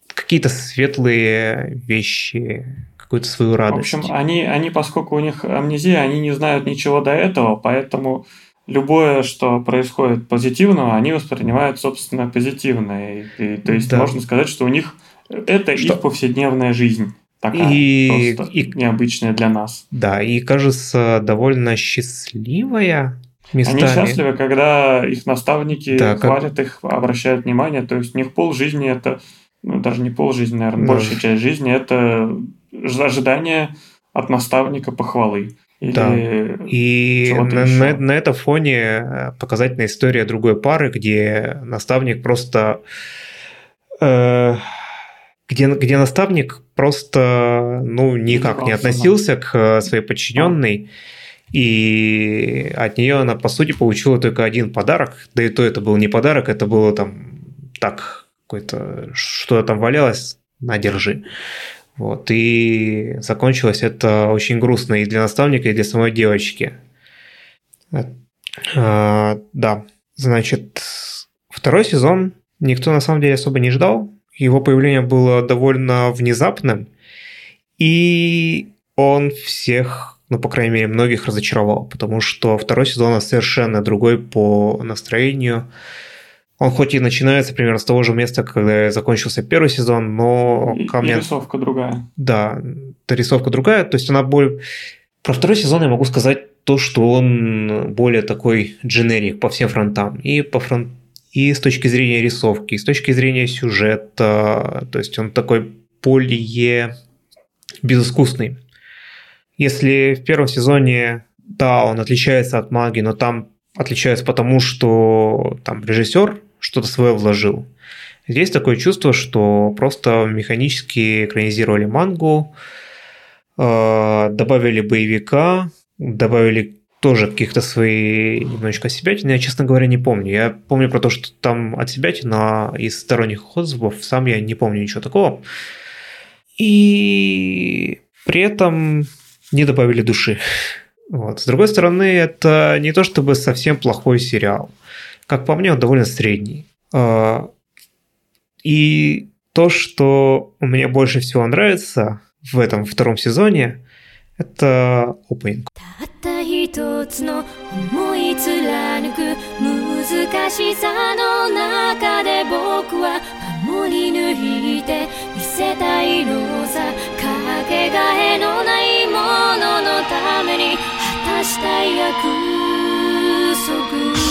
какие-то светлые вещи, какую-то свою радость. В общем, они, они, поскольку у них амнезия, они не знают ничего до этого, поэтому любое, что происходит позитивного, они воспринимают, собственно, позитивно. И, и, то есть да. можно сказать, что у них это что? их повседневная жизнь. Такая и, просто и, необычная для нас. Да, и кажется довольно счастливая местами. Они счастливы, когда их наставники да, хвалят как... их, обращают внимание. То есть у них пол жизни это, ну даже не пол жизни, наверное, да. большая часть жизни это ожидание от наставника похвалы. Или да. И на, на, на этом фоне э, показательная история другой пары, где наставник просто... Э, где, где наставник просто ну, никак не относился к э, своей подчиненной. И от нее она, по сути, получила только один подарок. Да и то это был не подарок, это было там так, какое-то, что там валялось, на, держи. Вот, и закончилось это очень грустно и для наставника, и для самой девочки. А, да, значит, второй сезон никто на самом деле особо не ждал. Его появление было довольно внезапным, и он всех, ну, по крайней мере, многих разочаровал, потому что второй сезон совершенно другой по настроению, он хоть и начинается примерно с того же места, когда закончился первый сезон, но и, ко мне... Рисовка другая. Да, рисовка другая. То есть она более... Про второй сезон я могу сказать то, что он более такой дженерик по всем фронтам. И по фронт и с точки зрения рисовки, и с точки зрения сюжета. То есть он такой более безыскусный. Если в первом сезоне, да, он отличается от магии, но там отличается потому, что там режиссер что-то свое вложил. Здесь такое чувство, что просто механически экранизировали мангу, э, добавили боевика, добавили тоже каких-то свои немножечко себятин. Я, честно говоря, не помню. Я помню про то, что там от себятин, а из сторонних отзывов сам я не помню ничего такого. И при этом не добавили души. Вот. С другой стороны, это не то чтобы совсем плохой сериал. Как по мне, он довольно средний. А, и то, что мне больше всего нравится в этом втором сезоне, это опенинг. 難しさの中で僕は守り抜いて見せたいのさかけがえのないもののために果たしたい約束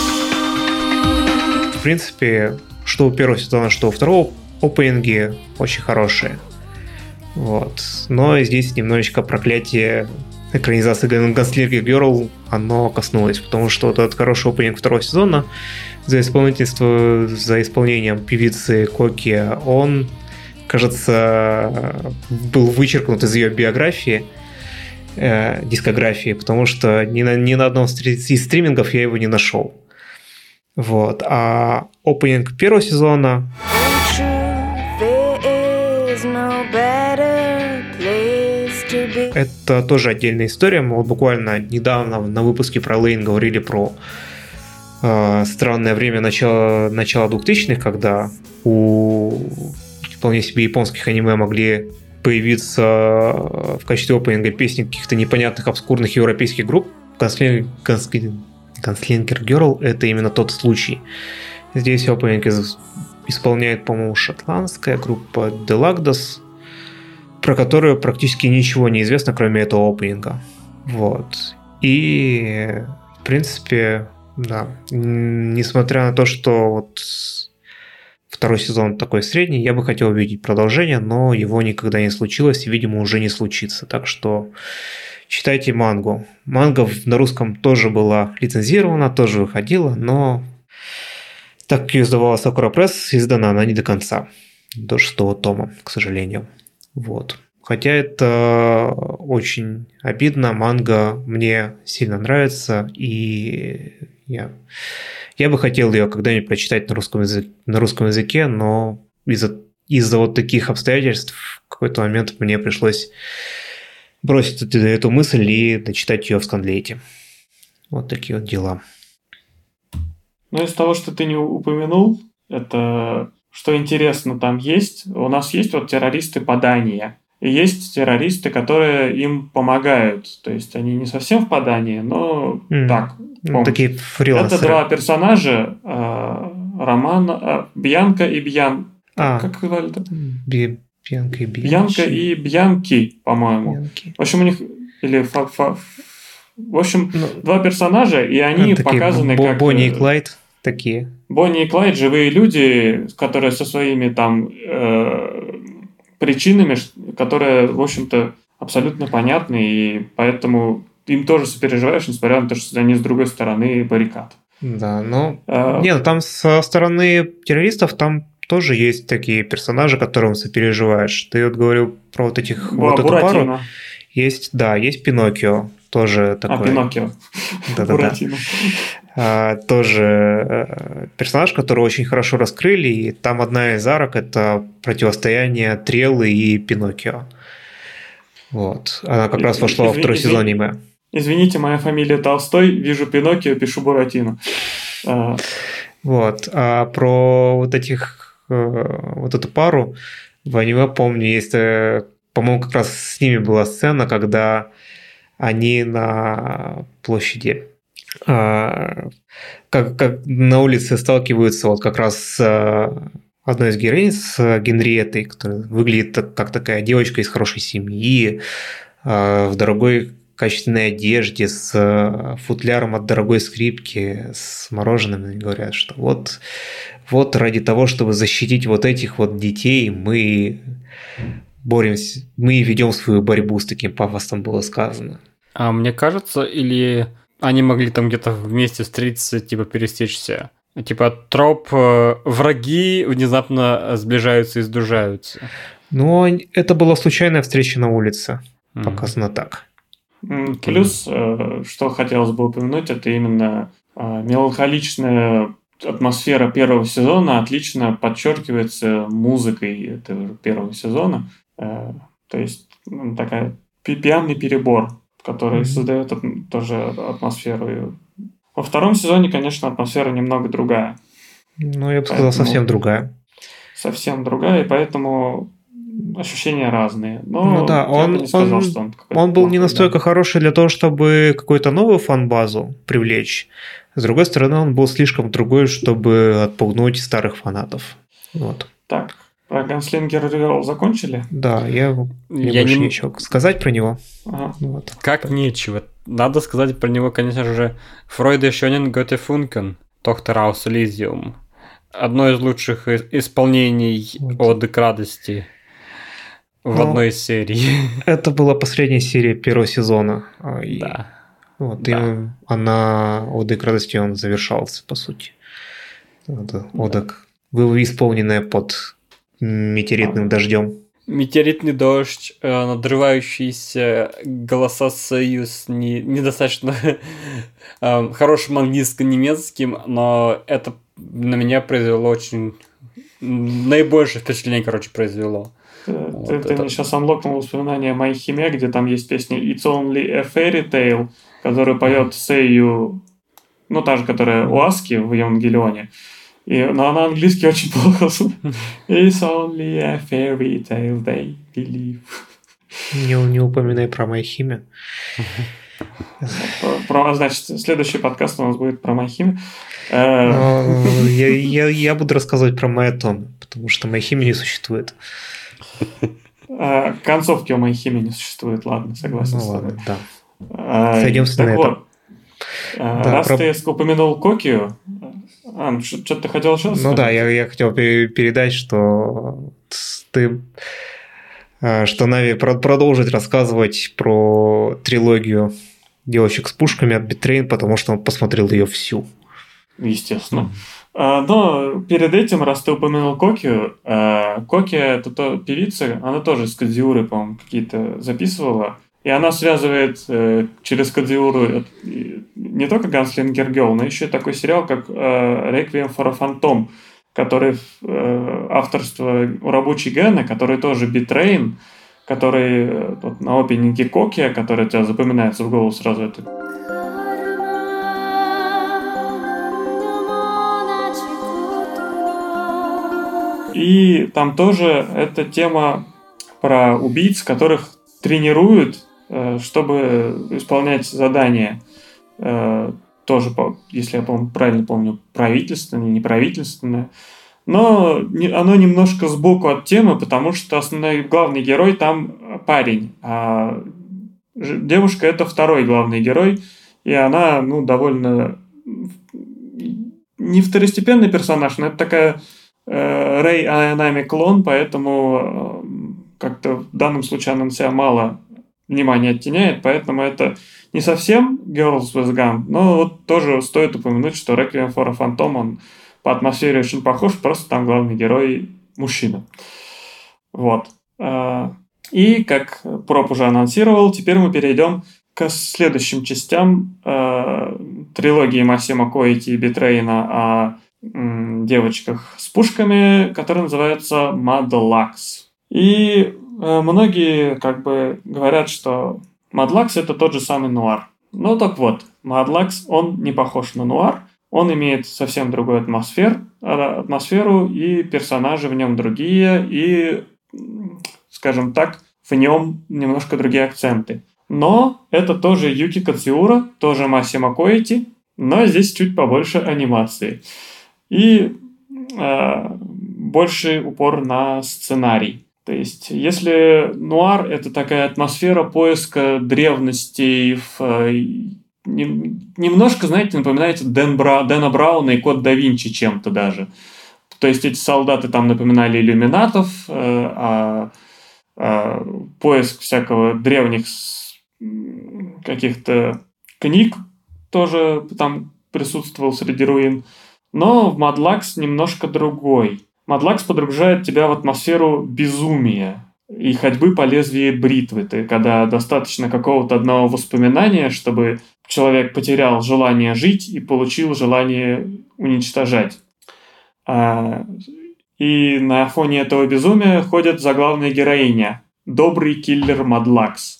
в принципе, что у первого сезона, что у второго опенинги очень хорошие. Вот. Но здесь немножечко проклятие экранизации Gunslinger Girl, оно коснулось, потому что вот этот хороший опенинг второго сезона за исполнительство, за исполнением певицы Коки, он, кажется, был вычеркнут из ее биографии, э, дискографии, потому что ни на, ни на одном из стримингов я его не нашел. Вот. А опенинг первого сезона это тоже отдельная история. Мы вот буквально недавно на выпуске про Лейн говорили про э, странное время начала, начала 2000-х, когда у вполне себе японских аниме могли появиться в качестве опенинга песни каких-то непонятных обскурных европейских групп. Ганслингер Girl это именно тот случай. Здесь опенинг исполняет, по-моему, шотландская группа Delagdos, про которую практически ничего не известно, кроме этого опенинга. Вот. И, в принципе, да, несмотря на то, что вот второй сезон такой средний, я бы хотел увидеть продолжение, но его никогда не случилось и, видимо, уже не случится. Так что читайте мангу. Манга на русском тоже была лицензирована, тоже выходила, но так как ее издавала Sakura Press, издана она не до конца. До шестого тома, к сожалению. Вот. Хотя это очень обидно, манга мне сильно нравится, и я, я бы хотел ее когда-нибудь прочитать на русском, языке, на русском языке, но из-за из-за вот таких обстоятельств в какой-то момент мне пришлось бросить эту мысль и дочитать ее в Сканлейте. Вот такие вот дела. Ну, из того, что ты не упомянул, это что интересно там есть. У нас есть вот террористы по Дании. И есть террористы, которые им помогают. То есть они не совсем в подании, но mm. так. Ну, такие фрилансеры. Это два персонажа. Э, Роман, э, Бьянка и Бьян. А, как звали это? Бьянка и Бьянки. Бьянка и Бьянки, по-моему. Бьянки. В общем, у них... Или фа, фа, в общем, ну, два персонажа, и они а, показаны Бо- как... Бонни и э, Клайд такие. Бонни и Клайд – живые люди, которые со своими там э, причинами, которые, в общем-то, абсолютно понятны, и поэтому им тоже сопереживаешь, несмотря на то, что они с другой стороны баррикад. Да, ну... А... Не, ну там со стороны террористов там тоже есть такие персонажи, которым сопереживаешь. Ты вот говорил про вот этих... Ба, вот эту пару. Есть, да, есть Пиноккио тоже а, такой. А, Пиноккио. Да-да-да. А, тоже э, персонаж, который очень хорошо раскрыли, и там одна из арок – это противостояние Треллы и Пиноккио. Вот. Она как раз вошла во второй сезон аниме. Извините, моя фамилия Толстой, вижу Пиноккио, пишу Буратино. А. Вот. А про вот этих, вот эту пару. В аниме, помню, есть, э, по-моему, как раз с ними была сцена, когда они на площади а, как, как на улице сталкиваются вот как раз с одной из героинь, с Генриеттой, которая выглядит как такая девочка из хорошей семьи, в дорогой качественной одежде, с футляром от дорогой скрипки, с мороженым, и говорят, что вот, вот ради того, чтобы защитить вот этих вот детей, мы боремся, мы ведем свою борьбу, с таким пафосом было сказано. А мне кажется, или они могли там где-то вместе встретиться, типа пересечься? Типа троп э, враги внезапно сближаются и сдужаются. Ну, это была случайная встреча на улице. Mm. Показано так. Плюс, э, что хотелось бы упомянуть, это именно э, меланхоличная атмосфера первого сезона отлично подчеркивается музыкой этого первого сезона. То есть ну, такая пьяный перебор который mm-hmm. создает тоже атмосферу. Во втором сезоне, конечно, атмосфера немного другая. Ну, я бы сказал, поэтому совсем другая. Совсем другая, и поэтому ощущения разные. Но ну да, он, не сказал, он, он, он был не настолько да. хороший для того, чтобы какую-то новую фан-базу привлечь. С другой стороны, он был слишком другой, чтобы отпугнуть старых фанатов. Вот. Так, про Ганслингер Girl закончили? Да, я, мне Я больше не- нечего сказать про него. Ага. Вот. Как нечего. Надо сказать про него, конечно же, Фройда Шонен Готе Функен, Доктор Аус Элизиум. Одно из лучших и- исполнений Вот. оды к радости в Ну, одной из серий. Это была последняя серия первого сезона. *laughs* а, и Да. Вот, Да. и она, Ода к радости, он завершался, по сути. Ода, к- вы- исполненная под метеоритным дождем. Метеоритный дождь, э, надрывающиеся голоса союз не, недостаточно *laughs* э, хорошим английско-немецким, но это на меня произвело очень наибольшее впечатление, короче, произвело. Ты, Вот ты- ты это- мне сейчас анлокнул воспоминания о моей химе, где там есть песня It's Only a Fairy Tale, которую поет Сейю, ну, та же, которая у Аски в Евангелионе. И, но она английский очень плохо. It's only a fairy tale, they believe. Не, не упоминай про Майхиме. Про, значит, следующий подкаст у нас будет про Майхим. Э, Но Я, я, я буду рассказывать про Майатон, потому что Майхиме не существует. э, концовки у Майхиме не существует, ладно, согласен Ну с тобой. ладно, да. Сойдемся так на вот, этом. Да, раз про- ты упомянул Кокию, а, что ты хотел еще Ну сказать? да, я, я хотел пе- передать, что ты э, что Нави про- продолжит рассказывать про трилогию девочек с пушками от Bee Train, потому что он посмотрел ее всю. Естественно. А, Но перед этим, раз ты упомянул Кокию, а, Кокия, это то, певица, она тоже с Кадзиуры, по-моему, какие-то записывала. И она связывает э, через Кадзиуру э, не только Gunslinger Girl, но еще и такой сериал, как э, Requiem for a Phantom, который э, авторство у Уробучи Гена, который тоже Bee Train, который э, вот на опенинге Кокия, который тебя запоминается в голову сразу, это И там тоже эта тема про убийц, которых тренируют, чтобы исполнять задания. Э, Тоже, если я правильно помню, правительственное, неправительственное. Но оно немножко сбоку от темы, потому что основной главный герой там парень, а девушка это второй главный герой, и она, ну, довольно не второстепенный персонаж, но это такая э, Рэй Аянами клон, поэтому э, как-то в данном случае она на себя мало внимания оттеняет, поэтому это не совсем Girls with Gun, но вот тоже стоит упомянуть, что Requiem for a Phantom, он по атмосфере очень похож, просто там главный герой мужчина. Вот. Э, И, как Проб уже анонсировал, теперь мы перейдем к следующим частям э, трилогии Масима Коити и Bee Train а о девочках с пушками, которая называется Madlax. И многие как бы говорят, что Madlax это тот же самый нуар. Ну так вот, Madlax, он не похож на нуар, он имеет совсем другую атмосфер, а, атмосферу, и персонажи в нем другие, и, скажем так, в нем немножко другие акценты. Но это тоже Юки Кациура, тоже Масима Коэти, но здесь чуть побольше анимации. И э, больше упор на сценарий. То есть, если нуар — это такая атмосфера поиска древностей, в, э, нем- немножко, знаете, напоминает Дэн Бра, Дэна Брауна и Код да Винчи чем-то даже. То есть, эти солдаты там напоминали иллюминатов, э, а, а, поиск всякого древних каких-то книг тоже там присутствовал среди руин. Но в Мадлакс немножко другой. Мадлакс погружает тебя в атмосферу безумия и ходьбы по лезвию бритвы. Ты, когда достаточно какого-то одного воспоминания, чтобы человек потерял желание жить и получил желание уничтожать. А, И на фоне этого безумия ходит заглавная героиня. Добрый киллер Мадлакс.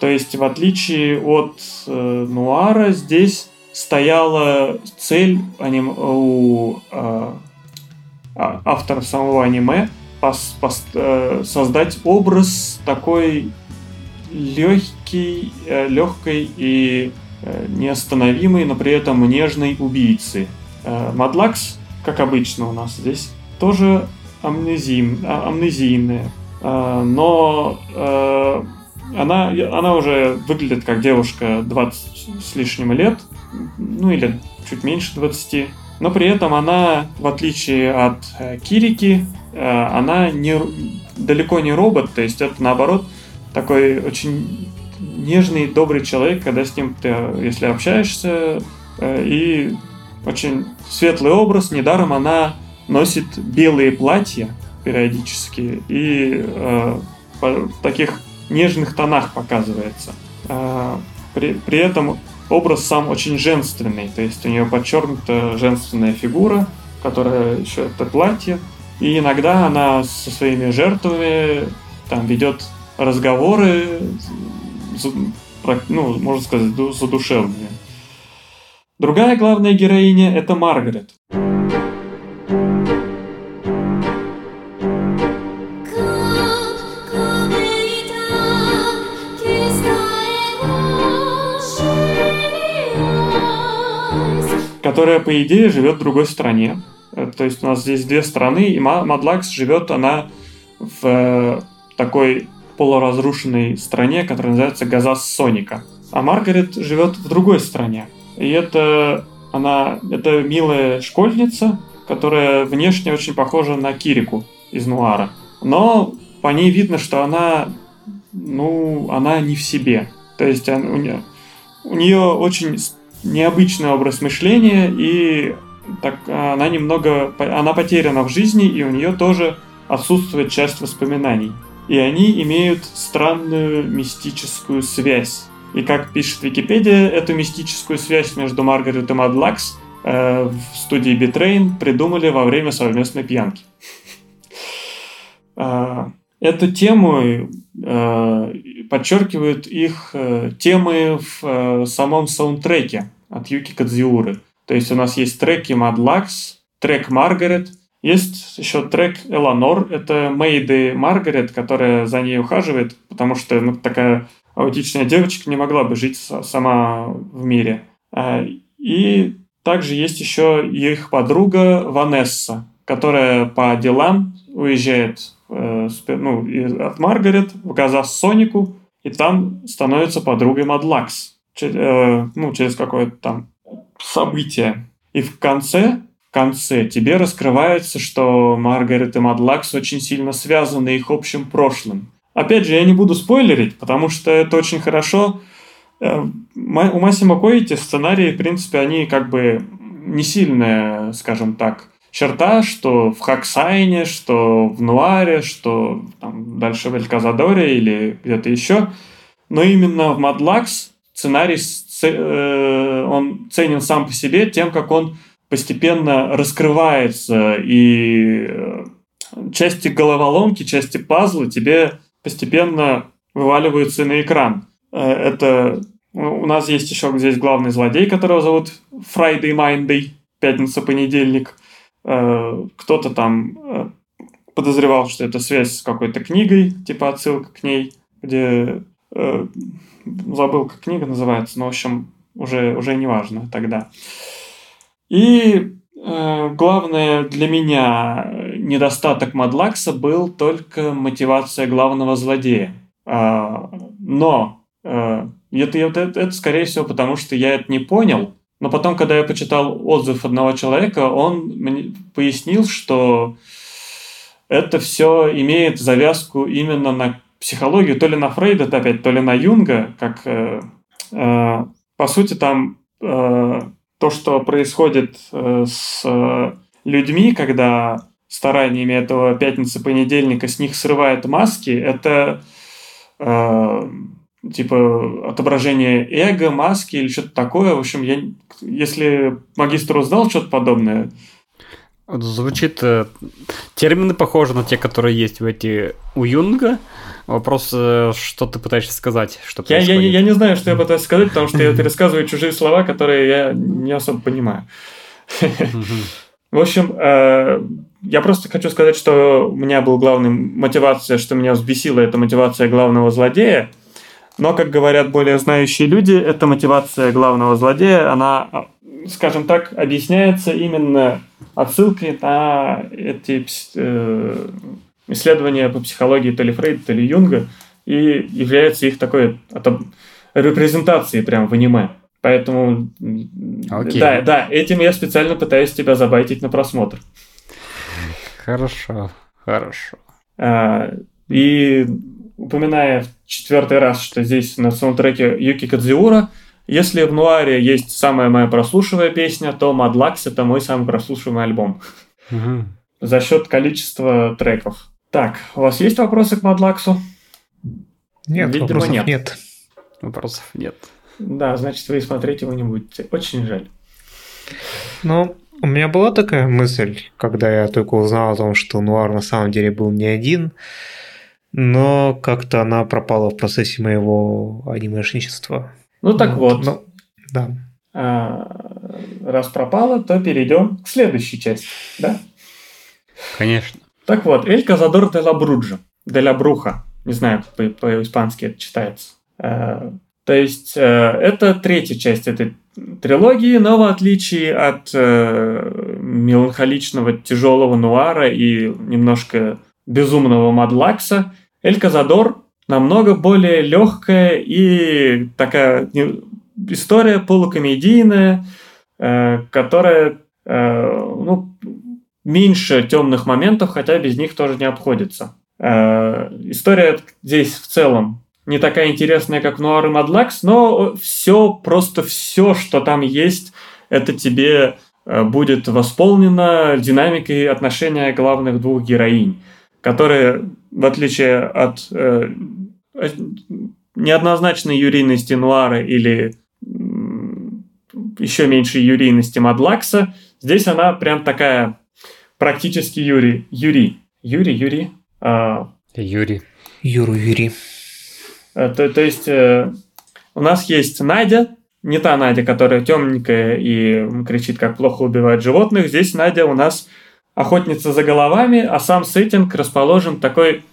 То есть, в отличие от э, Нуара, здесь стояла цель аним- у э, автора самого аниме, пос, пос, э, создать образ такой легкий, э, легкой и э, неостановимой, но при этом нежной убийцы. Э, Мадлакс, как обычно у нас здесь, тоже амнезим, а, амнезийная, э, но э, она, она уже выглядит как девушка 20 с лишним лет, ну или чуть меньше 20, но при этом она, в отличие от э, Кирики, э, она не, далеко не робот, то есть это наоборот такой очень нежный, добрый человек, когда с ним ты, если общаешься, э, и очень светлый образ, недаром она носит белые платья периодически и э, таких нежных тонах показывается. Э, при, при этом образ сам очень женственный, то есть у нее подчеркнута женственная фигура, которая еще это платье, и иногда она со своими жертвами там ведет разговоры, ну, можно сказать, задушевные. Другая главная героиня – это Маргарет. Которая, по идее, живет в другой стране. Э, то есть у нас здесь две страны, и Мадлакс живет она в э, такой полуразрушенной стране, которая называется Газас Соника. А Маргарет живет в другой стране. И это она, это милая школьница, которая внешне очень похожа на Кирику из Нуара. Но по ней видно, что она, ну, она не в себе. То есть у нее, у нее очень необычный образ мышления, и так она немного, она потеряна в жизни, и у нее тоже отсутствует часть воспоминаний. И они имеют странную мистическую связь. И как пишет Википедия, эту мистическую связь между Маргарет и Madlax э, в студии Bee Train придумали во время совместной пьянки. Э, *laughs* эту тему э, подчеркивают их э, темы в э, самом саундтреке от Юки Кадзиуры. То есть у нас есть треки Lux, трек Маргарет, есть еще трек Эланор, это Мейды Маргарет, которая за ней ухаживает, потому что ну, такая аутичная девочка не могла бы жить сама в мире. А, и также есть еще их подруга Ванесса, которая по делам уезжает э, ну, от Маргарет в Газас Сонику, и там становится подругой Мадлакс, э, ну, через какое-то там событие. И в конце, в конце тебе раскрывается, что Маргарет и Мадлакс очень сильно связаны их общим прошлым. Опять же, я не буду спойлерить, потому что это очень хорошо. Э, у Масима Коити сценарии, в принципе, они как бы не сильная, скажем так, черта, что в Хаксайне, что в Нуаре, что там, дальше в Эльказадоре или где-то еще. Но именно в Мадлакс сценарий, э, он ценен сам по себе тем, как он постепенно раскрывается, и э, части головоломки, части пазла тебе постепенно вываливаются на экран. Э, это у нас есть еще здесь главный злодей, которого зовут Friday Minday, пятница-понедельник. Кто-то там подозревал, что это связь с какой-то книгой, типа отсылка к ней, где забыл, как книга называется, но, в общем, уже, уже не важно тогда. И э, главное для меня недостаток Мадлакса был только мотивация главного злодея. Э, но э, это, это, это, скорее всего, потому что я это не понял. Но потом, когда я почитал отзыв одного человека, он мне пояснил, что это все имеет завязку именно на психологию, то ли на Фрейда, то опять, то ли на Юнга, как э, э, по сути там э, то, что происходит э, с э, людьми, когда стараниями этого пятницы-понедельника с них срывают маски, это э, типа отображение эго, маски или что-то такое. В общем, я, если магистр узнал что-то подобное, Звучит... Э, термины похожи на те, которые есть в эти у Юнга. Вопрос, э, что ты пытаешься сказать? Что я, я, я не знаю, что я пытаюсь сказать, потому что я *laughs* рассказываю чужие слова, которые я не особо понимаю. *laughs* В общем, э, я просто хочу сказать, что у меня была главная мотивация, что меня взбесила, это мотивация главного злодея. Но, как говорят более знающие люди, эта мотивация главного злодея, она, скажем так, объясняется именно отсылкой на эти э, исследования по психологии то ли Фрейда, то ли Юнга, и является их такой репрезентацией прям в аниме. Поэтому, Окей. да, да, этим я специально пытаюсь тебя забайтить на просмотр. Хорошо, хорошо. А, и упоминая в четвертый раз, что здесь на саундтреке Юки Кадзиура, если в Нуаре есть самая моя прослушивая песня, то Мадлакс это мой самый прослушиваемый альбом. Угу. За счет количества треков. Так, у вас есть вопросы к Мадлаксу? Нет, Видимо, вопросов нет. нет. Вопросов нет. Да, значит, вы смотреть его не будете. Очень жаль. Ну, у меня была такая мысль, когда я только узнал о том, что Нуар на самом деле был не один, но как-то она пропала в процессе моего анимешничества. Ну так вот, Ну, да. а, раз пропало, то перейдем к следующей части, да? Конечно. Так вот, Эль Казадор де ла Бруджа, де ла Бруха, не знаю, как по- по-испански это читается. Э, То есть, э, это третья часть этой трилогии, но в отличие от э, меланхоличного тяжелого нуара и немножко безумного Мадлакса, Эль Казадор намного более легкая и такая история полукомедийная, э, которая э, ну, меньше темных моментов, хотя без них тоже не обходится. Э, История здесь в целом не такая интересная, как Нуар и Мадлакс, но все, просто все, что там есть, это тебе будет восполнено динамикой отношения главных двух героинь, которые, в отличие от э, э, неоднозначной юрийности Нуара или еще меньшей юрийности Мадлакса, здесь она прям такая практически Юрий. Юрий. Юрий, Юрий. А, Юрий. Юру Юри. э, то, то есть э, у нас есть Надя, не та Надя, которая темненькая и кричит, как плохо убивать животных. Здесь Надя у нас охотница за головами, а сам сеттинг расположен такой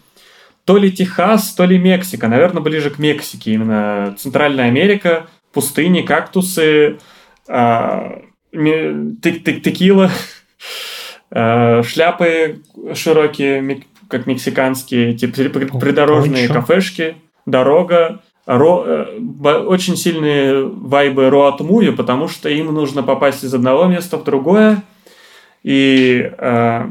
то ли Техас, то ли Мексика. Наверное, ближе к Мексике. Именно Центральная Америка, пустыни, кактусы, а, ме- тек- тек- текила, *laughs* а, шляпы широкие, как мексиканские, типа при- придорожные кафешки, дорога. Ро- э, очень сильные вайбы роад муви, потому что им нужно попасть из одного места в другое. И э,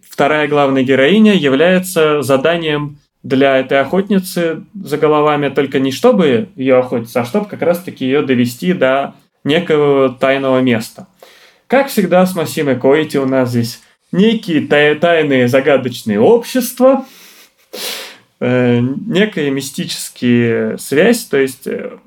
вторая главная героиня является заданием для этой охотницы за головами только не чтобы ее охотиться, а чтобы как раз-таки ее довести до некого тайного места. Как всегда с Масимой Коити у нас здесь некие тай- тайные загадочные общества, э, некая мистическая связь, то есть э,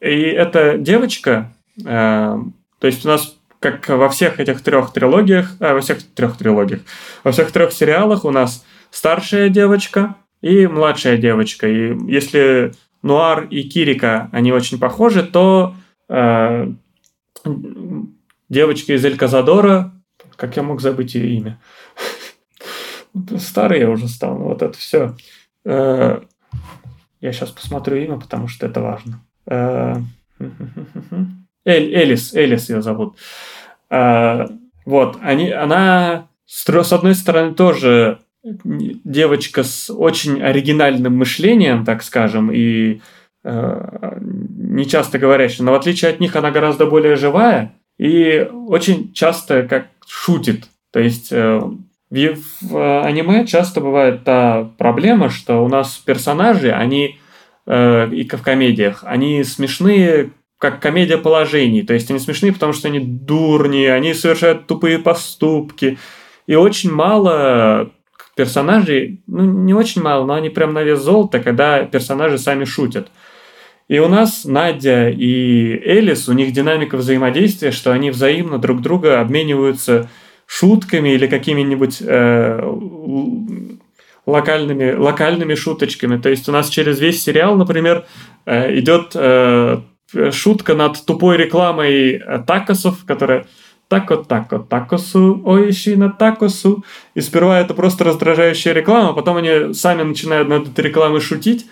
и эта девочка, э, то есть у нас как во всех этих трех трилогиях, а, во всех трех трилогиях, во всех трех сериалах у нас старшая девочка и младшая девочка. И если Нуар и Кирика, они очень похожи, то э, девочка из Эль Казадора, как я мог забыть ее имя? Старый я уже стал, ну вот это все. Я сейчас посмотрю имя, потому что это важно. Э, *laughs* Эль, Элис, Элис ее зовут. Э, Вот, они, она с с одной стороны тоже девочка с очень оригинальным мышлением, так скажем, и э, не часто говорящая, но в отличие от них она гораздо более живая и очень часто как шутит. То есть э, в, в аниме часто бывает та проблема, что у нас персонажи, они э, и в комедиях, они смешные, как комедия положений. То есть они смешные, потому что они дурни, они совершают тупые поступки. И очень мало персонажей, ну не очень мало, но они прям на вес золота, когда персонажи сами шутят. И у нас Надя и Элис, у них динамика взаимодействия, что они взаимно друг друга обмениваются шутками или какими-нибудь э, локальными, локальными шуточками. То есть у нас через весь сериал, например, э, идет э, шутка над тупой рекламой э, такосов, которая тако тако такосу, ойши на такосу. И сперва это просто раздражающая реклама, потом они сами начинают над этой рекламой шутить.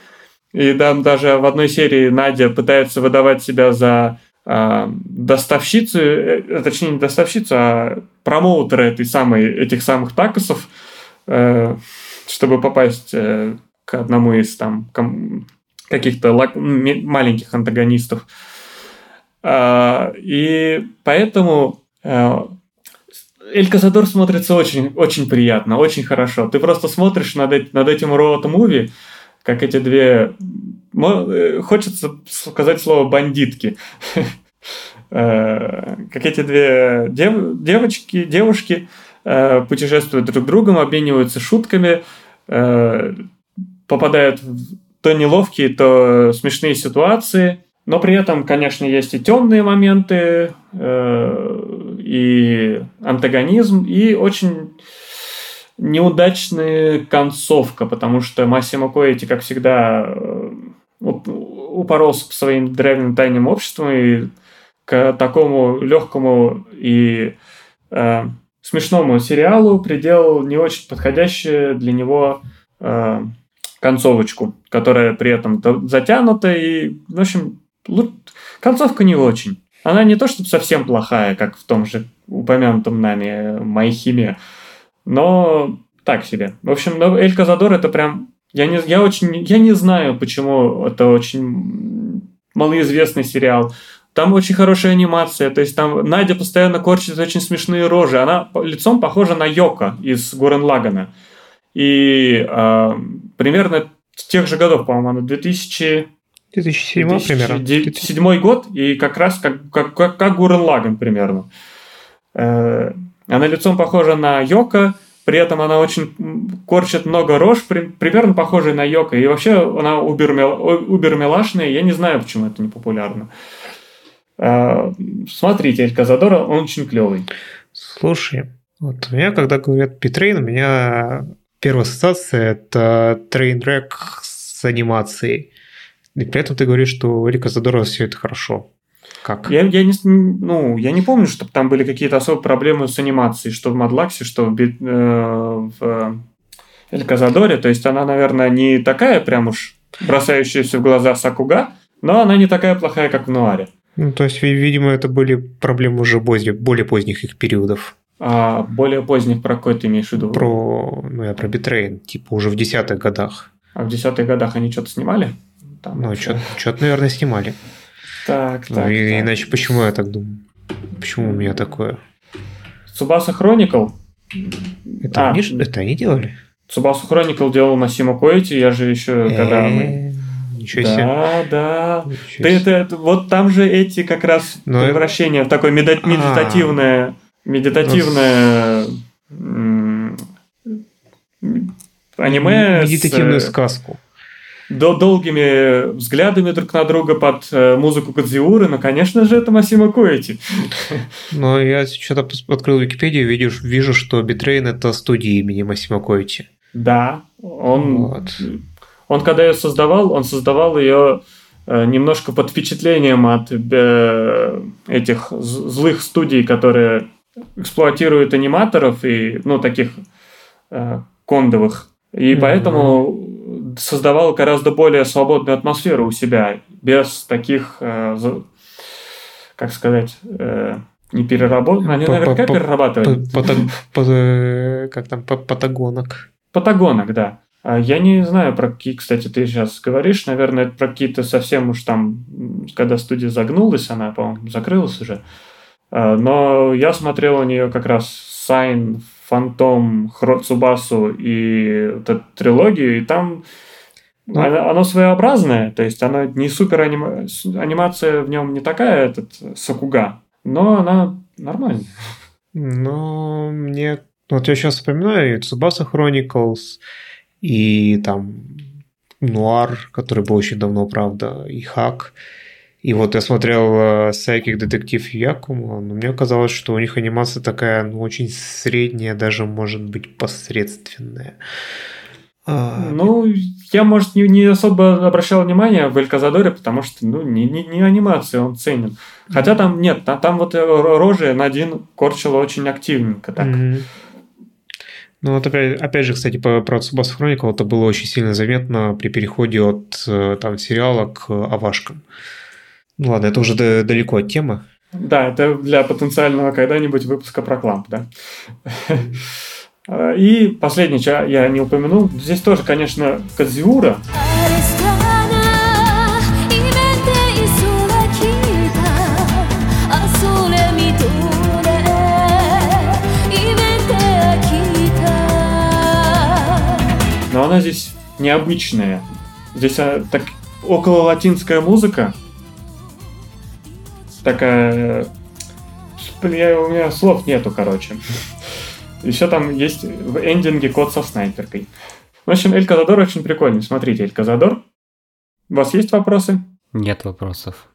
И там даже в одной серии Надя пытается выдавать себя за э, доставщицу, э, точнее не доставщицу, а промоутера этой самой, этих самых такосов, э, чтобы попасть э, к одному из там ком- каких-то маленьких антагонистов. Э, и поэтому э, Эль Казадор смотрится очень, очень приятно, очень хорошо. Ты просто смотришь над, над этим роуд-муви, как эти две... Э, хочется сказать слово «бандитки». *laughs* Э, как эти две дев... девочки, девушки путешествуют друг другом, обмениваются шутками, попадают то неловкие, то смешные ситуации. Но при этом, конечно, есть и темные моменты, и антагонизм, и очень неудачная концовка, потому что Массимо Коэти, как всегда, э, упоролся по своим древним тайным обществам и к такому легкому и э, смешному сериалу приделал не очень подходящую для него э, концовочку, которая при этом затянута и, в общем, концовка не очень. Она не то чтобы совсем плохая, как в том же упомянутом нами Майхиме, но так себе. В общем, Эль Казадор это прям... Я не, я, очень, я не знаю, почему это очень малоизвестный сериал. Там очень хорошая анимация, то есть там Надя постоянно корчит очень смешные рожи. Она лицом похожа на Йока из Гурен Лагана. И э, примерно с тех же годов, по-моему, она 2000... 2007 примерно. 2007 год, и как раз как, как, как, как Гурен Лаган примерно. Э, она лицом похожа на Йока, при этом она очень корчит много рож, при, примерно похожая на Йока. И вообще она убер-милашная. Я не знаю, почему это не популярно. А, смотрите, Эль Казадора, он очень клевый. Слушай, вот у меня, когда говорят Bee Train, у меня первая ассоциация – это train wreck с анимацией. И при этом ты говоришь, что у Эль Казадора все это хорошо. Как? Я, я, не, ну, я не помню, чтобы там были какие-то особые проблемы с анимацией, что в Мадлаксе, что в, э, в Эль Казадоре. То есть она, наверное, не такая прям уж бросающаяся в глаза Сакуга, но она не такая плохая, как в Нуаре. Ну, то есть, видимо, это были проблемы уже более, более поздних их периодов. А более поздних про какой ты имеешь в виду? Про, ну, я про Bee Train, типа уже в десятых годах. А в десятых годах они что-то снимали? Там ну, что-то, наверное, снимали. Так, ну, так, и, так. Иначе почему я так думаю? Почему у меня такое? Цубаса Хроникл. Это, а, они, это они делали? Цубасу Хроникл делал Масима Коэти, я же еще, когда мы... Ничего да, себе. Да, Ты это, вот там же эти как раз Но превращения в такое А. медитативное, медитативное аниме Медитативную с, сказку. до долгими взглядами друг на друга под э, музыку Кадзиуры, но, конечно же, это Масима Коэти. Но я что-то открыл Википедию, видишь, вижу, что Bee Train это студия имени Масима Коити. Да, он, Вот. он когда ее создавал, он создавал ее э, немножко под впечатлением от э, этих злых студий, которые эксплуатируют аниматоров и, ну, таких э, кондовых. И Мгм. поэтому создавал гораздо более свободную атмосферу у себя, без таких, э, как сказать, э, не переработок. Они наверняка перерабатывают. Пата- Как там, па- патагонок. Патагонок, да. А Я не знаю, про какие, кстати, ты сейчас говоришь. Наверное, это про какие-то совсем уж там, когда студия загнулась, она, по-моему, закрылась уже. А, Но я смотрел у нее как раз Сайн, Фантом, Цубасу и вот эту трилогию, и там Ну. оно, оно своеобразное, то есть оно не супер анима... анимация в нем не такая, этот Сакуга, но она нормальная. Но мне... Вот я сейчас вспоминаю и Tsubasa Chronicles, и там Нуар, который был очень давно, правда, и Хак. И вот я смотрел э, Psychic Детектив Якума, но мне казалось, что у них анимация такая, ну, очень средняя, даже, может быть, посредственная. А, Ну, я, может, не, не особо обращал внимание в Эльказадоре, потому что, ну, не, не, не анимация он ценен. Хотя там нет, там, там вот рожи Надин корчила очень активненько так. Мгм. Ну вот опять, опять же, кстати, по, про Tsubasa Chronicle это было очень сильно заметно при переходе от э, там сериала к авашкам. Ну ладно, это уже далеко от темы. Да, это для потенциального когда-нибудь выпуска про кламп, да. *laughs* И последний, что я не упомянул, здесь тоже, конечно, Кадзиура. Но она здесь необычная. Здесь а, так, около латинская музыка, Такая... Блин, я- у меня слов нету, короче. Еще там есть в эндинге код со снайперкой. В общем, Эль Казадор очень прикольный. Смотрите, Эль Казадор. У вас есть вопросы? Нет вопросов.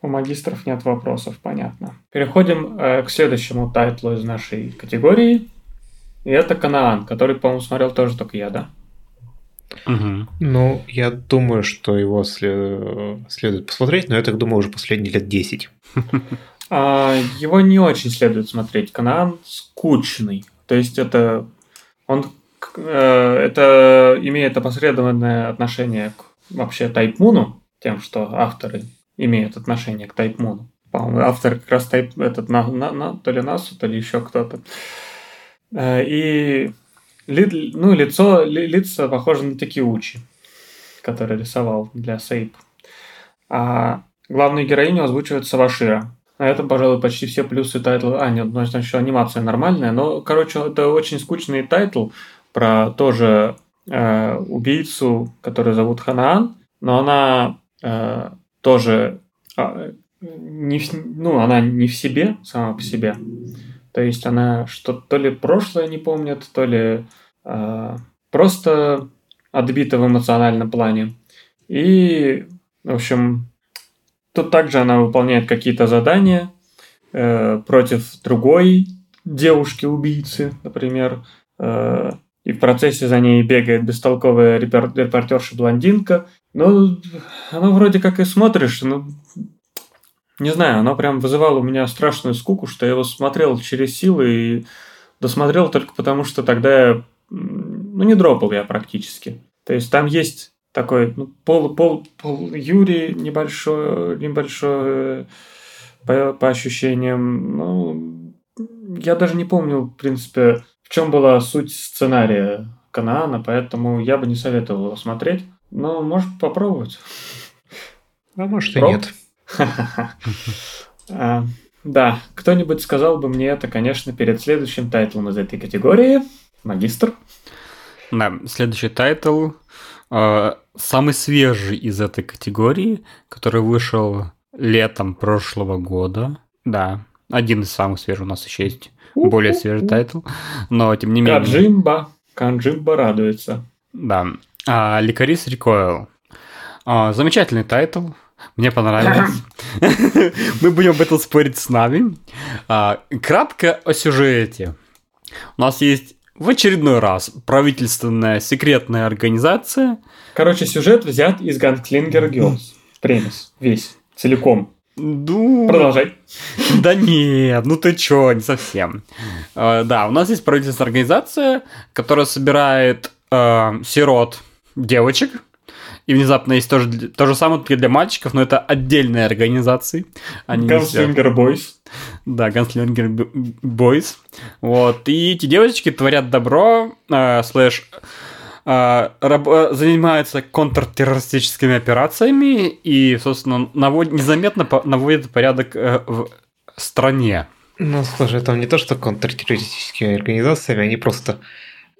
У магистров нет вопросов, понятно. Переходим э, к следующему тайтлу из нашей категории. И это Канаан, который, по-моему, смотрел тоже только я, да? Мгм. Ну, я думаю, что его сле- следует посмотреть, но я так думаю уже последние лет 10. *laughs* А, его не очень следует смотреть. Канаан скучный. То есть это он э, это имеет опосредованное отношение к вообще Тайпмуну, тем, что авторы имеют отношение к Тайпмуну. По-моему, автор как раз тайп, этот на, на- на- то ли Насу, то ли еще кто-то. Э, И ли- ну, лицо, ли- лица похожи на Такиучи, который рисовал для Сейп. А главную героиню озвучивает Саваширо. А это, пожалуй, почти все плюсы тайтла. А, нет, ну, значит, еще анимация нормальная. Но, короче, это очень скучный тайтл про тоже э, убийцу, которую зовут Ханаан. Но она э, тоже а, не в, ну, она не в себе сама по себе. То есть она что то ли прошлое не помнит, то ли э, просто отбита в эмоциональном плане. И, в общем, тут также она выполняет какие-то задания э, против другой девушки-убийцы, например. Э, и в процессе за ней бегает бестолковая репортерша-блондинка. Ну, оно вроде как и смотришь, ну, не знаю, оно прям вызывало у меня страшную скуку, что я его смотрел через силы и досмотрел только потому, что тогда я, ну, не дропал я практически. То есть там есть такой ну, пол, пол, пол Юрий небольшой, небольшой по, по ощущениям. Ну, я даже не помню, в принципе, в чем была суть сценария Канаана, поэтому я бы не советовал его смотреть. Но может попробовать. А может и Проб? нет. *laughs* А, Да, кто-нибудь сказал бы мне это, конечно, перед следующим тайтлом из этой категории. Магистр. Да, следующий тайтл. э, самый свежий из этой категории, который вышел летом прошлого года. Да, один из самых свежих у нас еще есть. Более свежий тайтл. Но, тем не менее... Канджимба. Канджимба радуется. Да. А, Recoil. А, замечательный тайтл. Мне понравилось. *laughs* Мы будем об этом спорить с нами. А, кратко о сюжете. У нас есть в очередной раз правительственная секретная организация. Короче, сюжет взят из Gunslinger Girls. Premise. Весь. Целиком. Ну, Продолжай. Да нет, ну ты чё, не совсем. Э, Да, у нас есть правительственная организация, которая собирает э, сирот девочек. И внезапно есть тоже то же самое только для мальчиков, но это отдельные организации. Ганслингер Бойс. Да, Gunslinger Boys. Вот. И эти девочки творят добро, э, слэш, э, раб- э, занимаются контртеррористическими операциями и, собственно, навод- незаметно по- наводят порядок э, в стране. Ну, слушай, там не то, что контртеррористическими организациями, они просто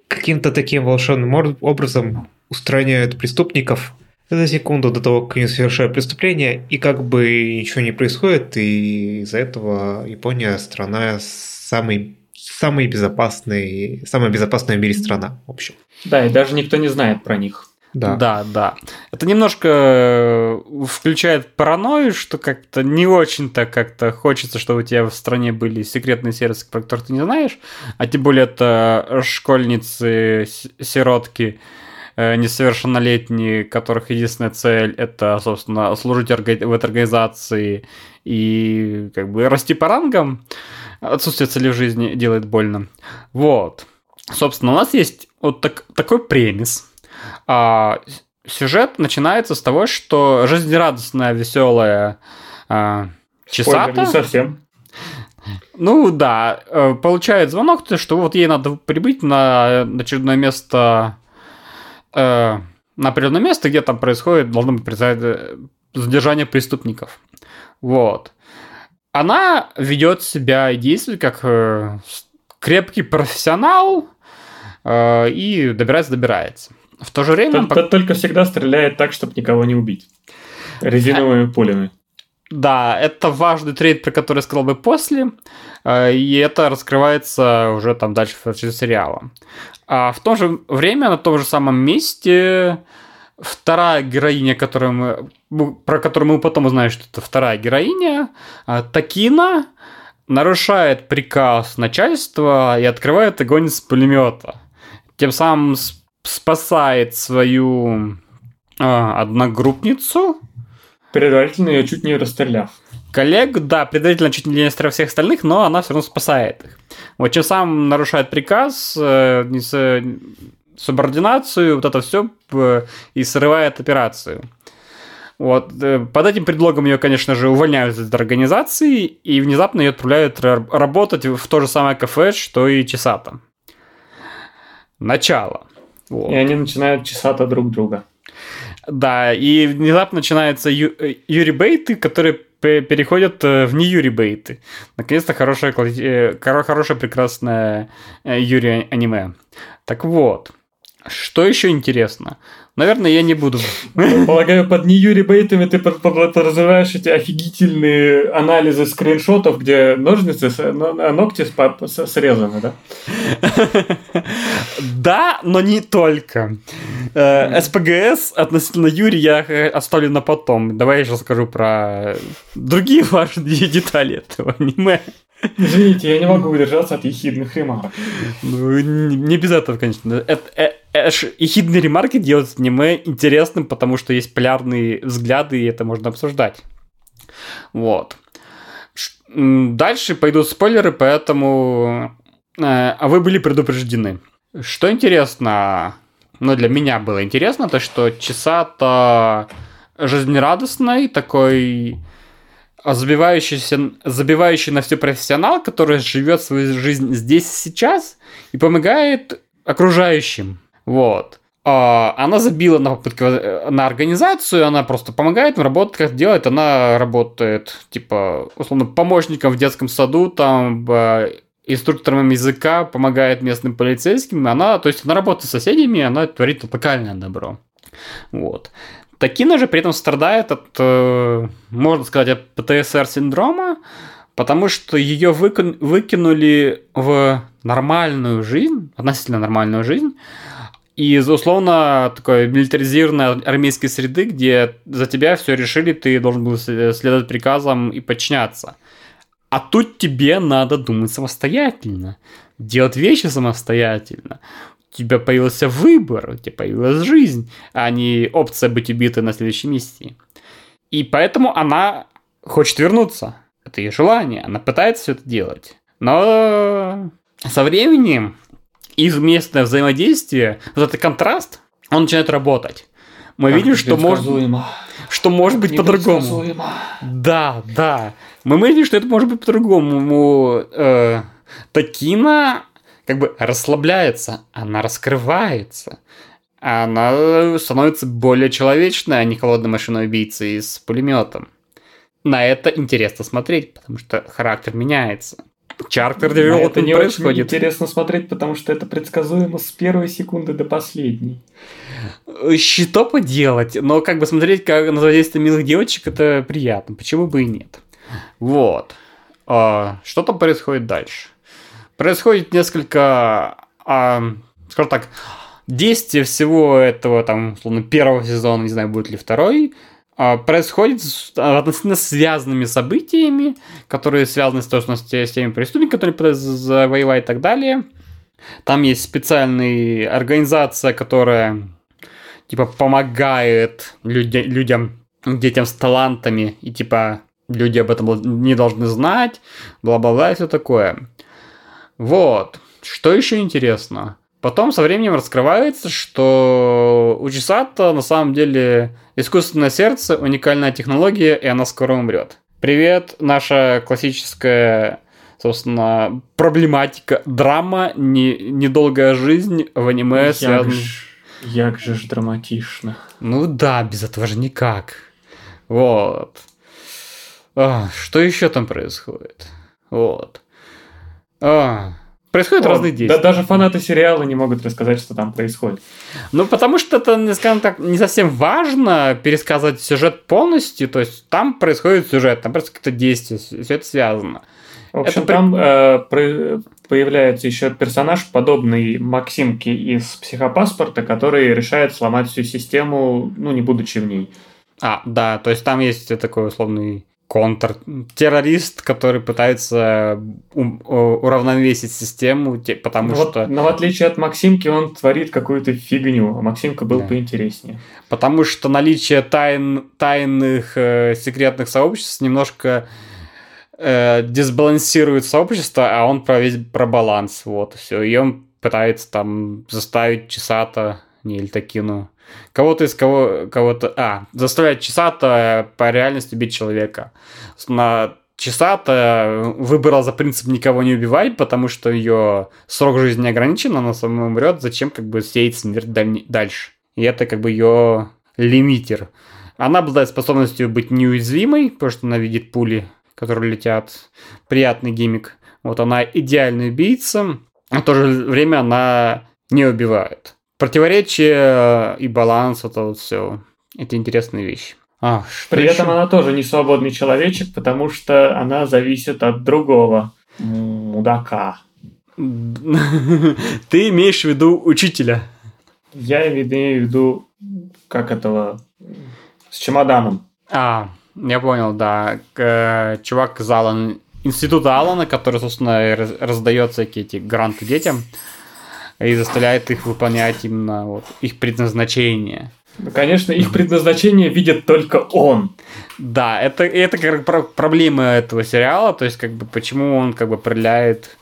каким-то таким волшебным образом устраняют преступников за секунду до того, как они совершают преступление, и как бы ничего не происходит, и из-за этого Япония страна самый, самый безопасный, самая безопасная в мире страна, в общем. Да, и даже никто не знает про них. Да. Да, да. Это немножко э, включает паранойю, что как-то не очень-то как-то хочется, чтобы у тебя в стране были секретные сервисы, про которые ты не знаешь, а тем более это школьницы, сиротки, несовершеннолетние, которых единственная цель это, собственно, служить в этой организации и как бы расти по рангам. Отсутствие цели в жизни делает больно. Вот. Собственно, у нас есть вот так, такой премис. А, сюжет начинается с того, что жизнерадостная, веселая а, Чесата? не совсем. Ну да, э, получает звонок, что вот ей надо прибыть на очередное место, э, на определенное место, где там происходит, должно быть э, задержание преступников. Вот. Она ведет себя и действует как крепкий профессионал и добирается-добирается. В то же время... Тот, только всегда стреляет так, чтобы никого не убить. Резиновыми пулями. Да, это важный трейд, про который я сказал бы после, э, и это раскрывается уже там дальше в сериала. А в то же время, на том же самом месте, вторая героиня, которую мы, про которую мы потом узнаем, что это вторая героиня, э, Такина, нарушает приказ начальства и открывает огонь с пулемета. Тем самым спасает свою э, одногруппницу, предварительно ее чуть не расстреляв. Коллег, да, предварительно чуть не расстреляв всех остальных, но она все равно спасает их. Вот чем сам нарушает приказ, э, субординацию, вот это все э, и срывает операцию. Вот. Э, под этим предлогом ее, конечно же, увольняют из организации и внезапно ее отправляют работать в то же самое кафе, что и Чесата. Начало. Вот. И они начинают Чесата друг друга. Да, и внезапно начинаются ю- юрибейты, которые переходят э, в не юрибейты. Наконец-то хорошее, э, хорошее прекрасное юри аниме. Так вот, что еще интересно? Наверное, я не буду. Полагаю, под не Юри Бейтами ты подразумеваешь эти офигительные анализы скриншотов, где ножницы, а ногти срезаны, да? Да, но не только. Э, СПГС относительно Юри я оставлю на потом. Давай я сейчас скажу про другие *laughs* важные детали этого аниме. Извините, я не могу удержаться от ехидных ремарок. Ну, не без этого, конечно. Это, э, э, ехидные ремарки делают аниме интересным, потому что есть полярные взгляды, и это можно обсуждать. Вот. Дальше пойдут спойлеры, поэтому... Э, а вы были предупреждены. Что интересно, ну, для меня было интересно, то, что Чесата жизнерадостный, такой забивающийся, забивающий на все профессионал, который живет свою жизнь здесь и сейчас и помогает окружающим. Вот. А, она забила на попытку э, на организацию, она просто помогает им работать, как делает. Она работает, типа, условно, помощником в детском саду, там, инструктором языка, помогает местным полицейским. Она, то есть, она работает с соседями, она творит локальное добро. Вот. Такина же при этом страдает от, э, можно сказать, от ПТСР-синдрома, потому что ее выкинули в нормальную жизнь, относительно нормальную жизнь, из условно такой милитаризированной армейской среды, где за тебя все решили, ты должен был следовать приказам и подчиняться. А тут тебе надо думать самостоятельно, делать вещи самостоятельно у тебя появился выбор, у тебя появилась жизнь, а не опция быть убитой на следующей миссии. И поэтому она хочет вернуться. Это ее желание. Она пытается все это делать. Но со временем их местное взаимодействие, вот этот контраст, он начинает работать. Мы как видим, что может, что может быть по-другому. Да, да. Мы видим, что это может быть по-другому. Э, Такина как бы расслабляется, она раскрывается. Она становится более человечной, а не холодной машиной убийцы с пулеметом. На это интересно смотреть, потому что характер меняется. Чартер это не происходит. Очень интересно смотреть, потому что это предсказуемо с первой секунды до последней. Что поделать? Но как бы смотреть, как на воздействие милых девочек, это приятно. Почему бы и нет? Вот. А, что там происходит дальше? происходит несколько, а, скажем так, действие всего этого, там, условно, первого сезона, не знаю, будет ли второй, а, происходит с относительно связанными событиями, которые связаны с, собственно, с теми преступниками, которые завоевать и так далее. Там есть специальная организация, которая типа помогает люди, людям, детям с талантами, и типа люди об этом не должны знать, бла-бла-бла и все такое. Вот. Что еще интересно? Потом со временем раскрывается, что у Чесата на самом деле искусственное сердце, уникальная технология, и она скоро умрет. Привет, наша классическая, собственно, проблематика, драма, не, недолгая жизнь в аниме Як связана... ж, як же ж драматично. Ну да, без этого же никак. Вот. А, что еще там происходит? Вот. А, происходят О, разные да- действия. даже фанаты сериала не могут рассказать, что там происходит. Ну, потому что это, скажем так, не совсем важно пересказать сюжет полностью. То есть там происходит сюжет, там происходит какие-то действия, все это связано. В общем, Это там э, про- появляется еще персонаж, подобный Максимке из психопаспорта, который решает сломать всю систему, ну, не будучи в ней. А, да, то есть там есть такой условный контртеррорист, который пытается о- уравновесить систему, те- потому Вот, что... Но в отличие от Максимки, он творит какую-то фигню, а Максимка был Да. поинтереснее. Потому что наличие тайн, тайных э, секретных сообществ немножко э, дисбалансирует сообщество, а он про весь про баланс. Вот, все. И он пытается там заставить Чесата, не Эльтакину, кого-то из кого, кого-то... А, заставлять Чесата по реальности убить человека. На Чесата выбрала за принцип никого не убивать, потому что ее срок жизни ограничен, она сама умрет, зачем как бы сеять смерть даль- дальше. И это как бы ее лимитер. Она обладает способностью быть неуязвимой, потому что она видит пули, которые летят. Приятный гиммик. Вот она идеальный убийца, а в то же время она не убивает. Противоречие и баланс, это вот все. Это интересные вещи. А, При этом ещё? она тоже не свободный человечек, потому что она зависит от другого мудака. *laughs* Ты имеешь в виду учителя. Я имею в виду, как этого, с чемоданом. А, я понял, да. Э, Чувак из Алана, института Алана, который, собственно, раздает всякие эти гранты детям и заставляет их выполнять именно вот их предназначение. Ну, Конечно, их предназначение видит только он. Да, это, это как про- проблема этого сериала, то есть как бы почему он как бы определяет,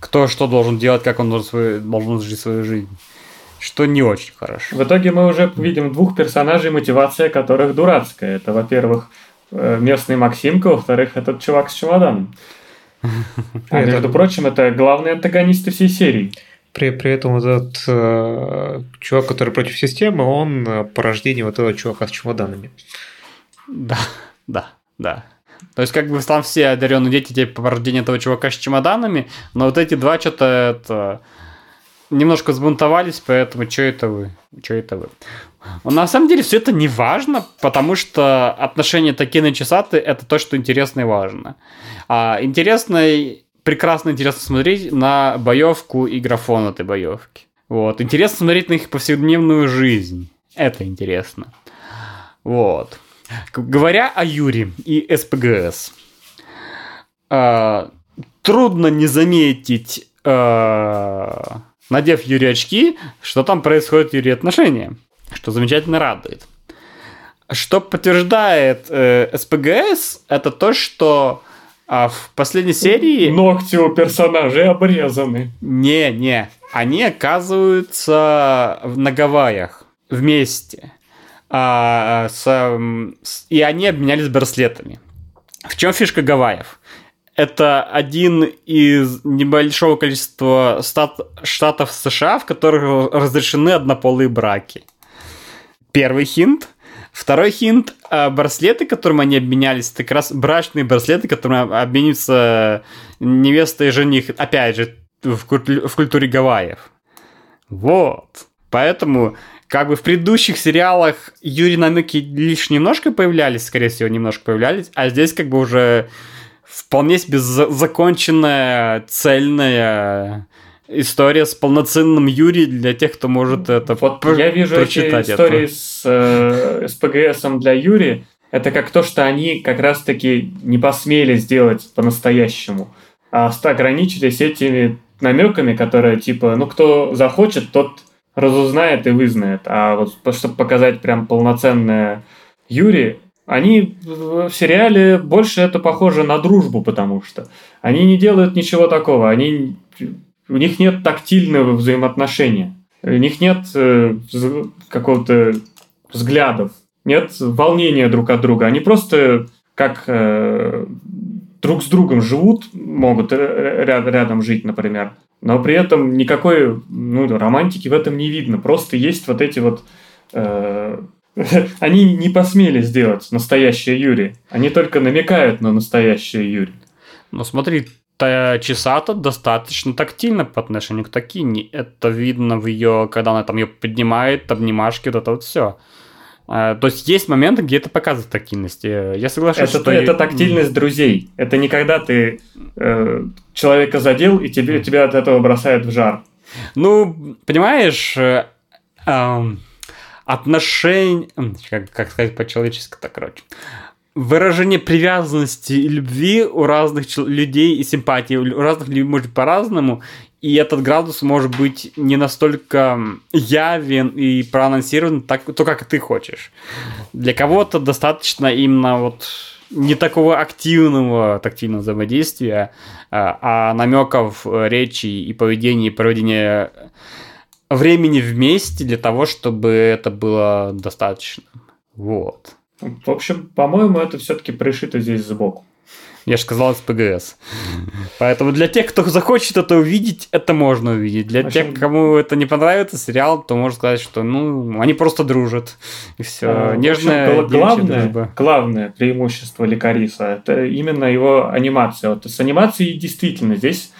кто что должен делать, как он должен, свою- должен жить свою жизнь. Что не очень хорошо. В итоге мы уже видим двух персонажей, мотивация которых дурацкая. Это, во-первых, э, местный Максимка, во-вторых, этот чувак с чемоданом. *laughs* А между прочим, это главные антагонисты всей серии. При, при этом этот э, чувак, который против системы, он э, порождение вот этого чувака с чемоданами. Да, да, да. То есть, как бы там все одаренные дети типа по рождению этого чувака с чемоданами, но вот эти два что-то это немножко взбунтовались, поэтому что это вы? Что это вы? Но на самом деле все это не важно, потому что отношения Такины и Чесаты это то, что интересно и важно. А интересно, прекрасно интересно смотреть на боевку и графон этой боевки. Вот. Интересно смотреть на их повседневную жизнь. Это интересно. Вот. Говоря о Юре и СПГС, а, трудно не заметить, а, надев Юри очки, что там происходят Юри отношения, что замечательно радует. Что подтверждает э, СПГС, это то, что а, в последней серии... Ногти у персонажей обрезаны. Не, не. Они оказываются на Гавайях вместе. А, с, м, с- и они обменялись браслетами. В чем фишка Гавайев? Это один из небольшого количества стат- штатов США, в которых разрешены однополые браки. Первый хинт. Второй хинт. а, Браслеты, которым они обменялись, это как раз брачные браслеты, которыми обмениваются невеста и жених. Опять же, в, в культуре Гавайев. Вот. Поэтому, как бы в предыдущих сериалах Юрий намеки лишь немножко появлялись, скорее всего, немножко появлялись, а здесь как бы уже вполне себе за- законченная, цельная история с полноценным Юри для тех, кто может это Вот пр- я вижу эти прочитать истории это. с э, СПГСом для Юри. Это как то, что они как раз-таки не посмели сделать по-настоящему, а ограничились этими намеками, которые типа, ну кто захочет, тот разузнает и вызнает. А вот чтобы показать прям полноценное Юри, они в сериале больше это похоже на дружбу, потому что они не делают ничего такого, они, у них нет тактильного взаимоотношения, у них нет э, какого-то взглядов, нет волнения друг от друга, они просто как э, друг с другом живут, могут ряд, рядом жить, например, но при этом никакой ну, романтики в этом не видно. Просто есть вот эти вот... Э, *laughs* они не посмели сделать настоящее Юри. Они только намекают на настоящее Юри. Ну смотри, та часата достаточно тактильно по отношению к Такини. Это видно в ее, когда она там ее поднимает, обнимашки, вот это вот все. А, то есть есть моменты, где это показывает тактильность. Я соглашусь, это, что... Это тактильность друзей. Это не когда ты э, человека задел, и тебе, тебя от этого бросает в жар. Ну, понимаешь, э, э, отношение... Как, как сказать по-человечески так, короче. Выражение привязанности и любви у разных людей и симпатии у разных людей может по-разному, и этот градус может быть не настолько явен и проанонсирован так, то, как ты хочешь. Для кого-то достаточно именно вот не такого активного тактильного взаимодействия, а, а намеков речи и поведения и проведения времени вместе для того, чтобы это было достаточно. Вот. В общем, по-моему, это все-таки пришито здесь сбоку. Я же сказал с ПГС. Поэтому для тех, кто захочет это увидеть, это можно увидеть. Для общем, тех, кому это не понравится, сериал, то можно сказать, что ну, они просто дружат. И все. А, Нежная общем, главное, дружба. главное преимущество Лекариса это именно его анимация. Вот с анимацией действительно здесь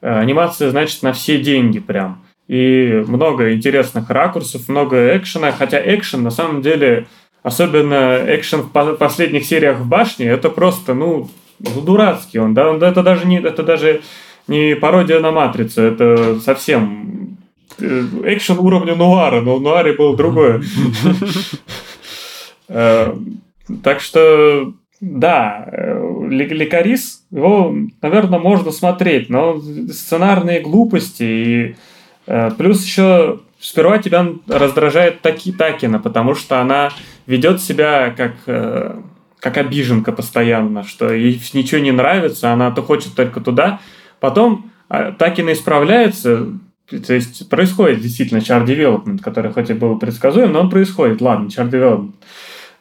э, анимация, значит, на все деньги прям. И много интересных ракурсов, много экшена, хотя экшен на самом деле особенно экшен в последних сериях в башне, это просто, ну, ну, дурацкий он, да, это даже не, это даже не пародия на Матрицу, это совсем э, экшен уровня нуара, но в нуаре было другое. *laughs* Э, так что, да, э, Лекарис, его, наверное, можно смотреть, но сценарные глупости и плюс еще сперва тебя раздражает Таки Такина, потому что она ведет себя как как обиженка постоянно, что ей ничего не нравится, она то хочет только туда. Потом а, Такина исправляется, то есть происходит действительно char development, который хоть и был предсказуем, но он происходит. Ладно, char development.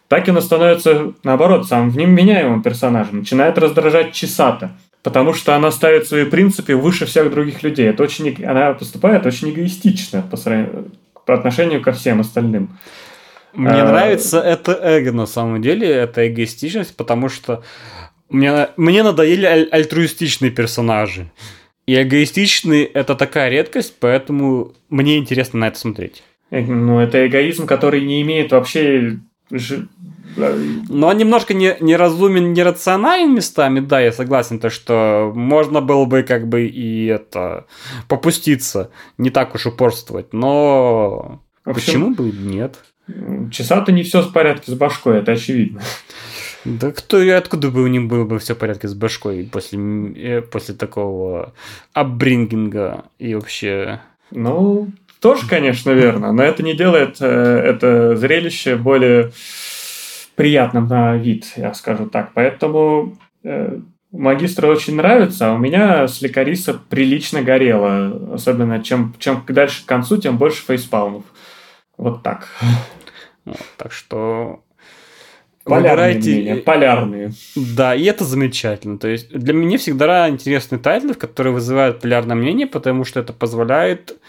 Такина становится, наоборот, самым вменяемым персонажем, начинает раздражать Чесата, потому что она ставит свои принципы выше всех других людей. Это очень, она поступает очень эгоистично по, по отношению ко всем остальным. Мне а... нравится это эго на самом деле, это эгоистичность, потому что мне, мне надоели аль- альтруистичные персонажи. И эгоистичный это такая редкость, поэтому мне интересно на это смотреть. Э, ну, это эгоизм, который не имеет вообще... Но он немножко не, неразумен, нерационален местами, да, я согласен, то, что можно было бы как бы и это попуститься, не так уж упорствовать, но общем, почему бы нет? Часа-то не все в порядке с башкой, это очевидно. Да кто и откуда бы у них было бы все в порядке с башкой после, э, после такого upbringing а и вообще... Ну, тоже, конечно, верно, но это не делает э, это зрелище более приятным на вид, я скажу так. Поэтому э, магистру очень нравится, а у меня с Ликориса прилично горело. Особенно чем, чем дальше к концу, тем больше фейспалмов. Вот так. *laughs* Так что Полярные выбирайте... мнения, полярные. Да, и это замечательно. То есть для меня всегда интересны тайтлы, которые вызывают полярное мнение, потому что это позволяет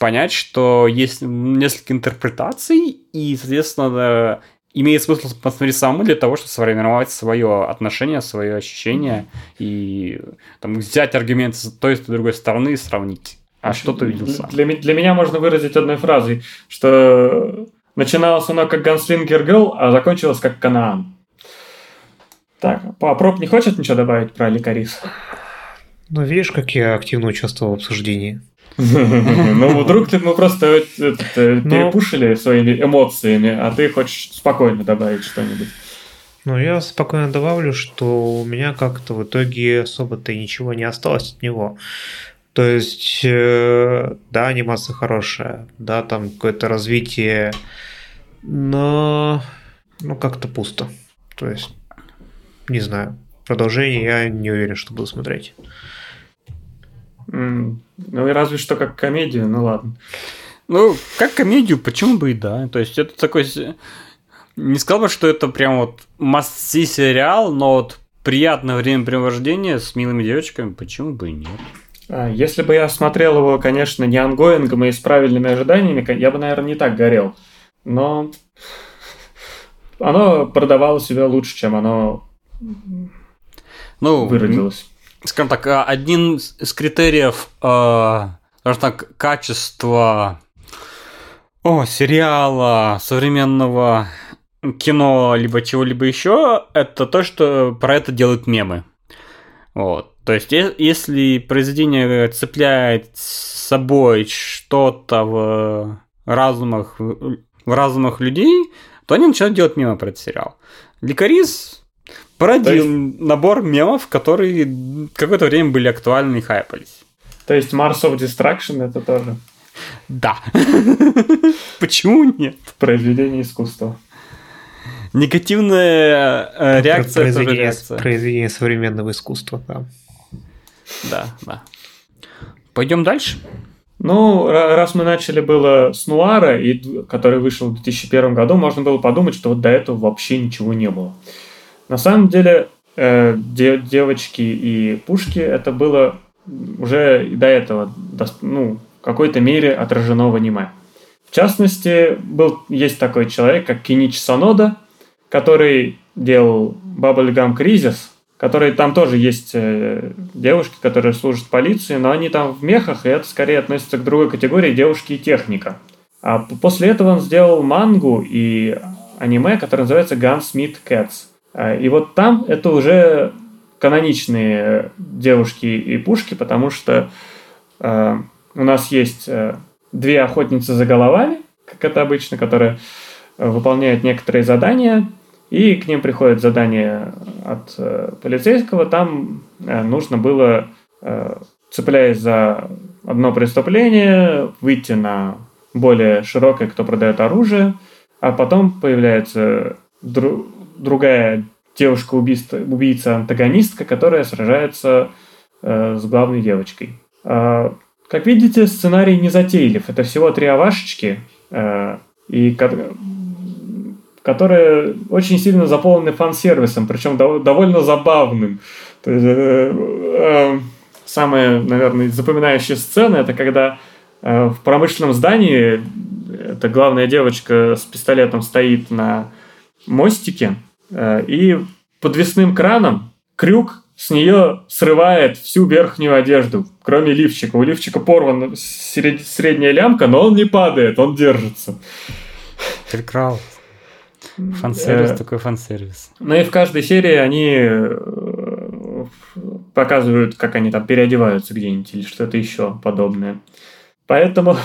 понять, что есть несколько интерпретаций, и, соответственно, имеет смысл посмотреть самому для того, чтобы сформировать свое отношение, свое ощущение и там, взять аргументы с той и с другой стороны и сравнить. А что ты видел сам? Для, для меня можно выразить одной фразой, что начиналось оно как Gunslinger Girl, а закончилось как Канаан. Так, а Проб не хочет ничего добавить про Ликарис? Ну, видишь, как я активно участвовал в обсуждении. *laughs* Ну, вдруг ты мы просто э, перепушили своими эмоциями, а ты хочешь спокойно добавить что-нибудь. Ну, я спокойно добавлю, что у меня как-то в итоге особо-то ничего не осталось от него. То есть, э, да, анимация хорошая, да, там какое-то развитие, но ну как-то пусто. То есть, не знаю, продолжение я не уверен, что буду смотреть. Ну и разве что как комедию, ну ладно. Ну, как комедию, почему бы и да. То есть это такой... Не сказал бы, что это прям вот must сериал, но вот приятное времяпрепровождение с милыми девочками, почему бы и нет. А, Если бы я смотрел его, конечно, не онгоингом и с правильными ожиданиями, я бы, наверное, не так горел. Но оно продавало себя лучше, чем оно Ну, выродилось. Скажем так, а, один из критериев, э, скажем так, качества о, сериала, современного кино, либо чего-либо еще, это то, что про это делают мемы. Вот. То есть, если произведение цепляет с собой что-то в разумах, в разумах людей, то они начинают делать мемы про этот сериал. Ликарис породил набор мемов, которые какое-то время были актуальны и хайпались. То есть Mars of Destruction это тоже Да. *laughs* Почему нет? произведение искусства. Негативная э, реакция это тоже произведение, реакция. произведение современного искусства, да. Да, да. Пойдем дальше. Ну, ра- раз мы начали было с Нуара, и, который вышел в 2001 году, можно было подумать, что вот до этого вообще ничего не было. На самом деле, э, де- девочки и пушки это было уже до этого дос- ну, в какой-то мере отражено в аниме. В частности, был, есть такой человек, как Кинич Санода, который делал Bubblegum Crisis, который там тоже есть э, девушки, которые служат полиции, но они там в мехах, и это скорее относится к другой категории девушки и техника. А после этого он сделал мангу и аниме, которое называется Gunsmith Cats. А, И вот там это уже каноничные девушки и пушки, потому что э, у нас есть э, две охотницы за головами, как это обычно, которые э, выполняют некоторые задания, и к ним приходит задание от э, полицейского. Там э, нужно было, э, цепляясь за одно преступление, выйти на более широкое, кто продает оружие, а потом появляется дру- другая девушка-убийца-антагонистка, которая сражается э, с главной девочкой. А, как видите, сценарий не затейлив. Это всего три овашечки, э, и ко- которые очень сильно заполнены фан-сервисом, причем дов- довольно забавным. То есть, э, э, самая, наверное, запоминающая сцена это когда э, в промышленном здании эта главная девочка с пистолетом стоит на мостике, э, и подвесным краном крюк с нее срывает всю верхнюю одежду, кроме лифчика. У лифчика порвана сред- средняя лямка, но он не падает, он держится. Телекрал. Фан-сервис, Э, такой фан-сервис. Ну и в каждой серии они э, показывают, как они там переодеваются где-нибудь или что-то еще подобное. Поэтому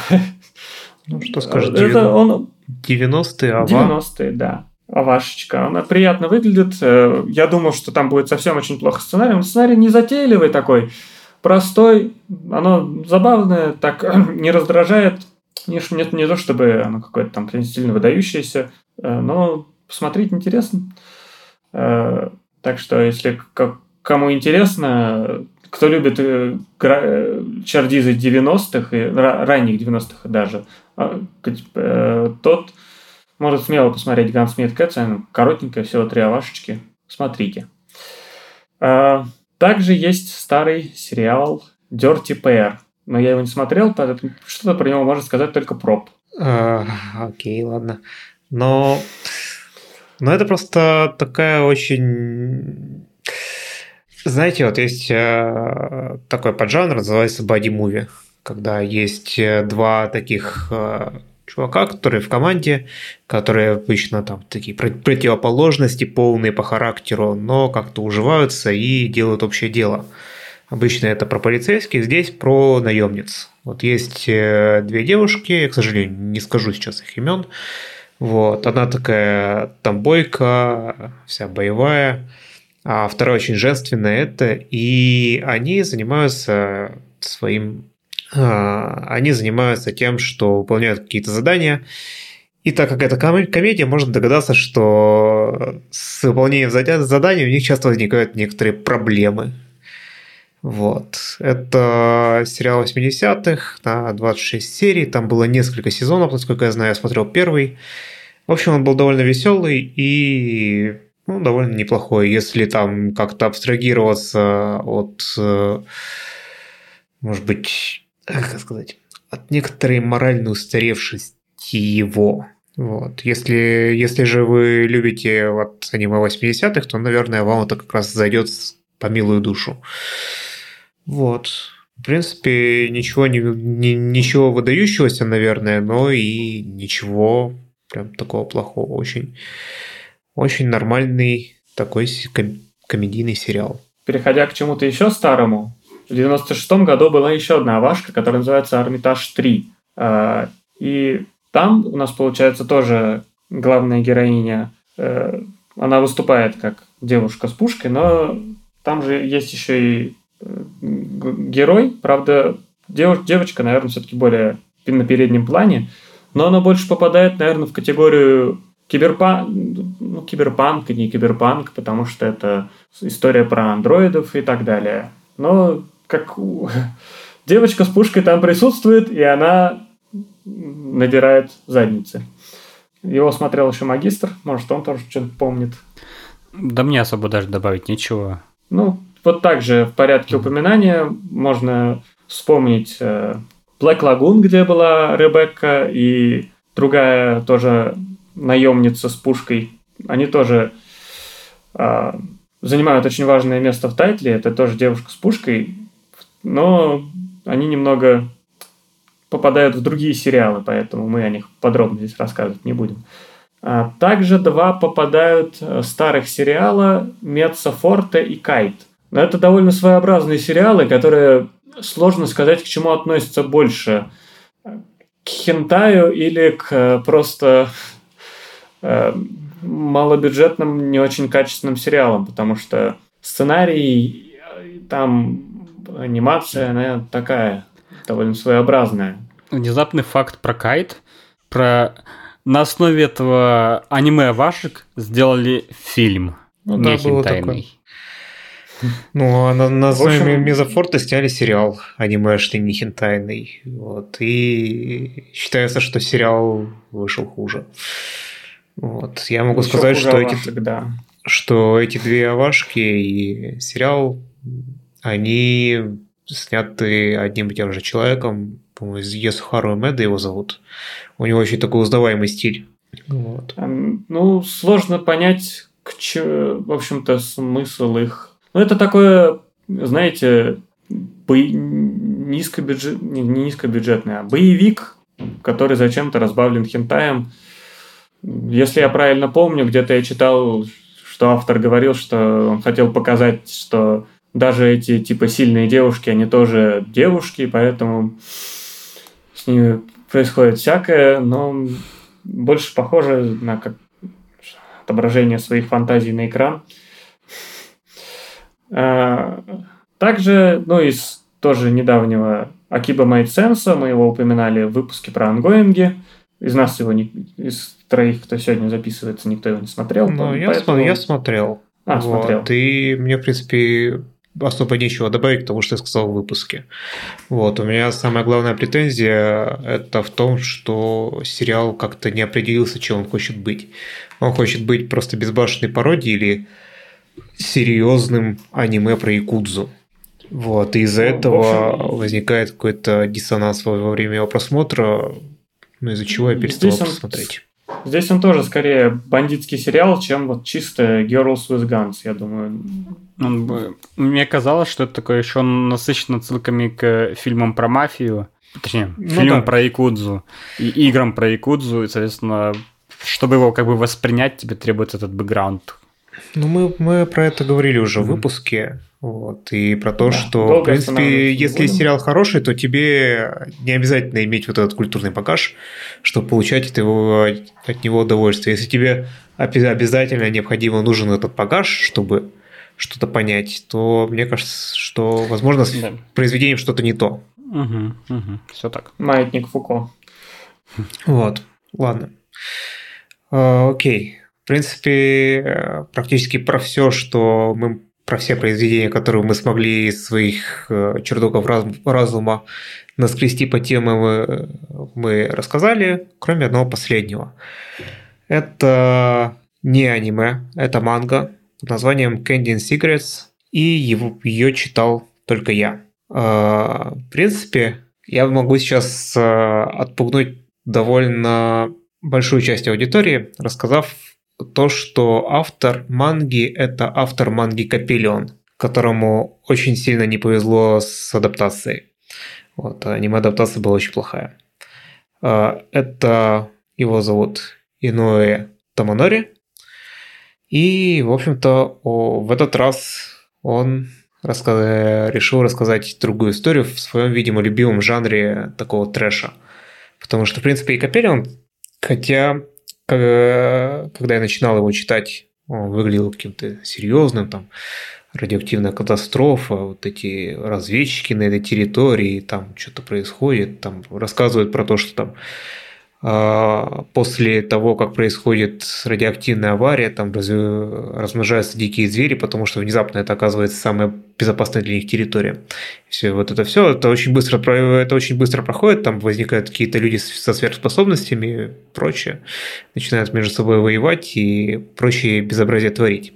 *laughs* Ну, что скажешь, это он 90-е, ава. 90-е, да. Авашечка. Она приятно выглядит. Э, Я думал, что там будет совсем очень плохо сценарий. Но сценарий не затейливый такой, простой. Оно забавное, так *clears throat* не раздражает. Не, ш- не, то, чтобы оно какое-то там сильно выдающееся, э, но посмотреть интересно. Э, Так что, если кому интересно, кто любит э, э, чардизы 90-х, и ра- ранних 90-х даже, э, тот может смело посмотреть Gunsmith Cats, коротенькая, всего три овашечки. Смотрите. А, Также есть старый сериал Dirty Pair, но я его не смотрел, поэтому что-то про него можно сказать только проб. А, окей, ладно. Но, но это просто такая очень... Знаете, вот есть э, такой поджанр, называется body movie, когда есть э, два таких э, чувака, которые в команде, которые обычно там такие про- противоположности, полные по характеру, но как-то уживаются и делают общее дело. Обычно это про полицейских, здесь про наемниц. Вот есть э, две девушки, я, к сожалению, не скажу сейчас их имен. Вот, одна такая тамбойка, вся боевая, а вторая очень женственная это, и они занимаются своим... а, Они занимаются тем, что выполняют какие-то задания, и так как это ком- комедия, можно догадаться, что с выполнением зада- заданий у них часто возникают некоторые проблемы. Вот. Это сериал 80-х на 26 серий. Там было несколько сезонов, насколько я знаю. Я смотрел первый. В общем, он был довольно веселый и ну, довольно неплохой. Если там как-то абстрагироваться от, э, может быть, как сказать, от некоторой моральной устаревшести его. Вот. Если, если же вы любите вот аниме 80-х, то, наверное, вам это как раз зайдет по милую душу. Вот. В принципе, ничего, не, не- ничего выдающегося, наверное, но и ничего прям такого плохого. Очень, очень нормальный такой ком- комедийный сериал. Переходя к чему-то еще старому, в 96 году была еще одна авашка, которая называется «Армитаж 3». А, И там у нас, получается, тоже главная героиня, э, она выступает как девушка с пушкой, но там же есть еще и э, герой, правда, дев- девочка, наверное, все-таки более на переднем плане, но она больше попадает, наверное, в категорию киберпанк, ну, киберпанк, не киберпанк, потому что это история про андроидов и так далее. Но как у- девочка с пушкой там присутствует, и она надирает задницы. Его смотрел еще магистр, может, он тоже что-то помнит. Да мне особо даже добавить нечего. Ну, вот так же в порядке упоминания можно вспомнить э, Black Lagoon, где была Ребекка и другая тоже наемница с пушкой. Они тоже а, занимают очень важное место в тайтле. Это тоже девушка с пушкой, но они немного попадают в другие сериалы, поэтому мы о них подробно здесь рассказывать не будем. А также два попадают э, старых сериала Меца Форте и Кайт. Но это довольно своеобразные сериалы, которые сложно сказать, к чему относятся больше. К хентаю или к э, просто э, малобюджетным, не очень качественным сериалам, потому что сценарий, там анимация, она такая, довольно своеобразная. Внезапный факт про кайт. Про... На основе этого аниме вашек сделали фильм. Ну не да, было хентайный. Ну, а на, на В общем- основе Мезофорта сняли сериал анимешный, не хентайный. Вот. И считается, что сериал вышел хуже. Вот. Я могу Еще сказать, что эти, да. что эти две авашки и сериал, они сняты одним и тем же человеком, по-моему, Есухару Эмеда его зовут. У него очень такой узнаваемый стиль. Вот. Эм, Ну, сложно понять, к чё, в общем-то, смысл их. Ну, это такое, знаете, бой... низкобюджет... не низкобюджетный, а боевик, который зачем-то разбавлен хентаем. Если я правильно помню, где-то я читал, что автор говорил, что он хотел показать, что даже эти типа сильные девушки, они тоже девушки, поэтому с ними происходит всякое, но больше похоже на как отображение своих фантазий на экран. А, Также, ну, из тоже недавнего Акиба Made Sense, мы его упоминали в выпуске про ангоинги. Из нас его, не, из троих, кто сегодня записывается, никто его не смотрел. Ну, я, поэтому- я смотрел. А, смотрел. Вот, и мне, в принципе, особо нечего добавить к тому, что я сказал в выпуске. Вот, у меня самая главная претензия это в том, что сериал как-то не определился, чем он хочет быть. Он хочет быть просто безбашенной пародией или серьезным аниме про Якудзу. Вот, и из-за Ну, этого возникает какой-то диссонанс во время его просмотра, ну, из-за чего я перестал Здесь он- смотреть. Здесь он тоже скорее бандитский сериал, чем вот чисто Girls with Guns, я думаю. Он бы- Мне казалось, что это такое еще насыщено ссылками к фильмам про мафию. Точнее, Ну фильмам да. про Якудзу и играм про Якудзу. И, соответственно, чтобы его как бы воспринять, тебе требуется этот бэкграунд. Ну, мы, мы про это говорили уже в Мгм. выпуске. Вот, и про то, Да, что, в принципе, если будем. сериал хороший, то тебе не обязательно иметь вот этот культурный багаж, чтобы получать от, его, от него удовольствие. Если тебе обязательно необходимо нужен этот багаж, чтобы что-то понять, то мне кажется, что, возможно, с Да. произведением что-то не то. Угу, угу. Все так. Маятник Фуко. Вот, ладно. Э, Окей. В принципе, э, практически про все, что мы про все произведения, которые мы смогли из своих э, чердоков раз- разума наскрести по темам, мы, мы рассказали, кроме одного последнего. Это не аниме, это манга под названием Candy and Secrets, и его, ее читал только я. Э, В принципе, я могу сейчас э, отпугнуть довольно большую часть аудитории, рассказав то, что автор манги – это автор манги Капеллион, которому очень сильно не повезло с адаптацией. Вот, аниме-адаптация была очень плохая. А, Это его зовут Иноэ Таманори. И, в общем-то, в этот раз он раска- решил рассказать другую историю в своем, видимо, любимом жанре такого трэша. Потому что, в принципе, и Капеллион, хотя когда я начинал его читать, он выглядел каким-то серьезным, там, радиоактивная катастрофа, вот эти разведчики на этой территории, там что-то происходит, там рассказывают про то, что там после того, как происходит радиоактивная авария, там разве- размножаются дикие звери, потому что внезапно это оказывается самая безопасная для них территория. Все вот это все, это очень быстро, это очень быстро проходит, там возникают какие-то люди со сверхспособностями и прочее, начинают между собой воевать и прочие безобразия творить.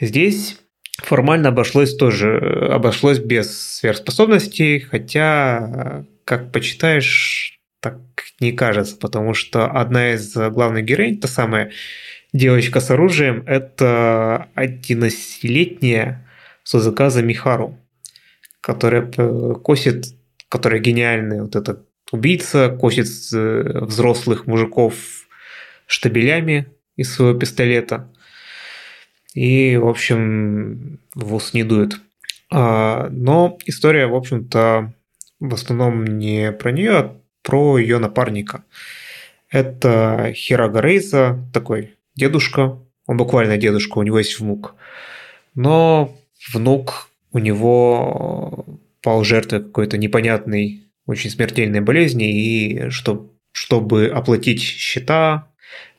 Здесь формально обошлось тоже, обошлось без сверхспособностей, хотя, как почитаешь, так не кажется, потому что одна из главных героинь, та самая девочка с оружием, это 11-летняя Сузуказа Михару, которая косит, которая гениальная вот эта убийца, косит э, взрослых мужиков штабелями из своего пистолета. И, в общем, в ус не дует. А, Но история, в общем-то, в основном не про нее, а про ее напарника. Это Хирага Рейза, такой дедушка. Он буквально дедушка, у него есть внук. Но внук у него пал жертвой какой-то непонятной, очень смертельной болезни, и чтоб, чтобы оплатить счета,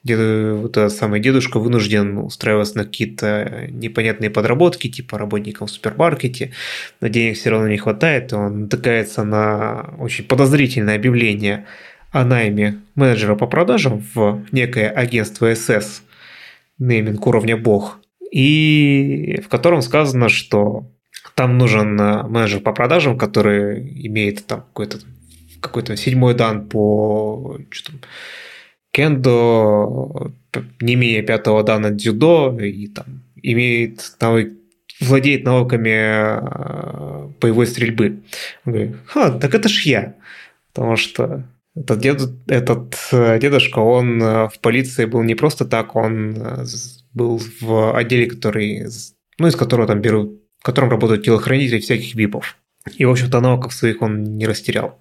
этот самый дедушка вынужден устраиваться на какие-то непонятные подработки, типа работником в супермаркете, но денег все равно не хватает, и он натыкается на очень подозрительное объявление о найме менеджера по продажам в некое агентство СС, нейминг уровня бог, и в котором сказано, что там нужен э, менеджер по продажам, который имеет там какой-то какой-то седьмой дан по что там, кендо, не менее пятого дана дзюдо, и там имеет навык, владеет навыками э, боевой стрельбы. Он говорит, ха, так это ж я. Потому что этот, дед, этот э, дедушка, он э, в полиции был не просто так, он э, был в отделе, который, ну, из которого там берут, в котором работают телохранители всяких випов. И, в общем-то, навыков своих он не растерял.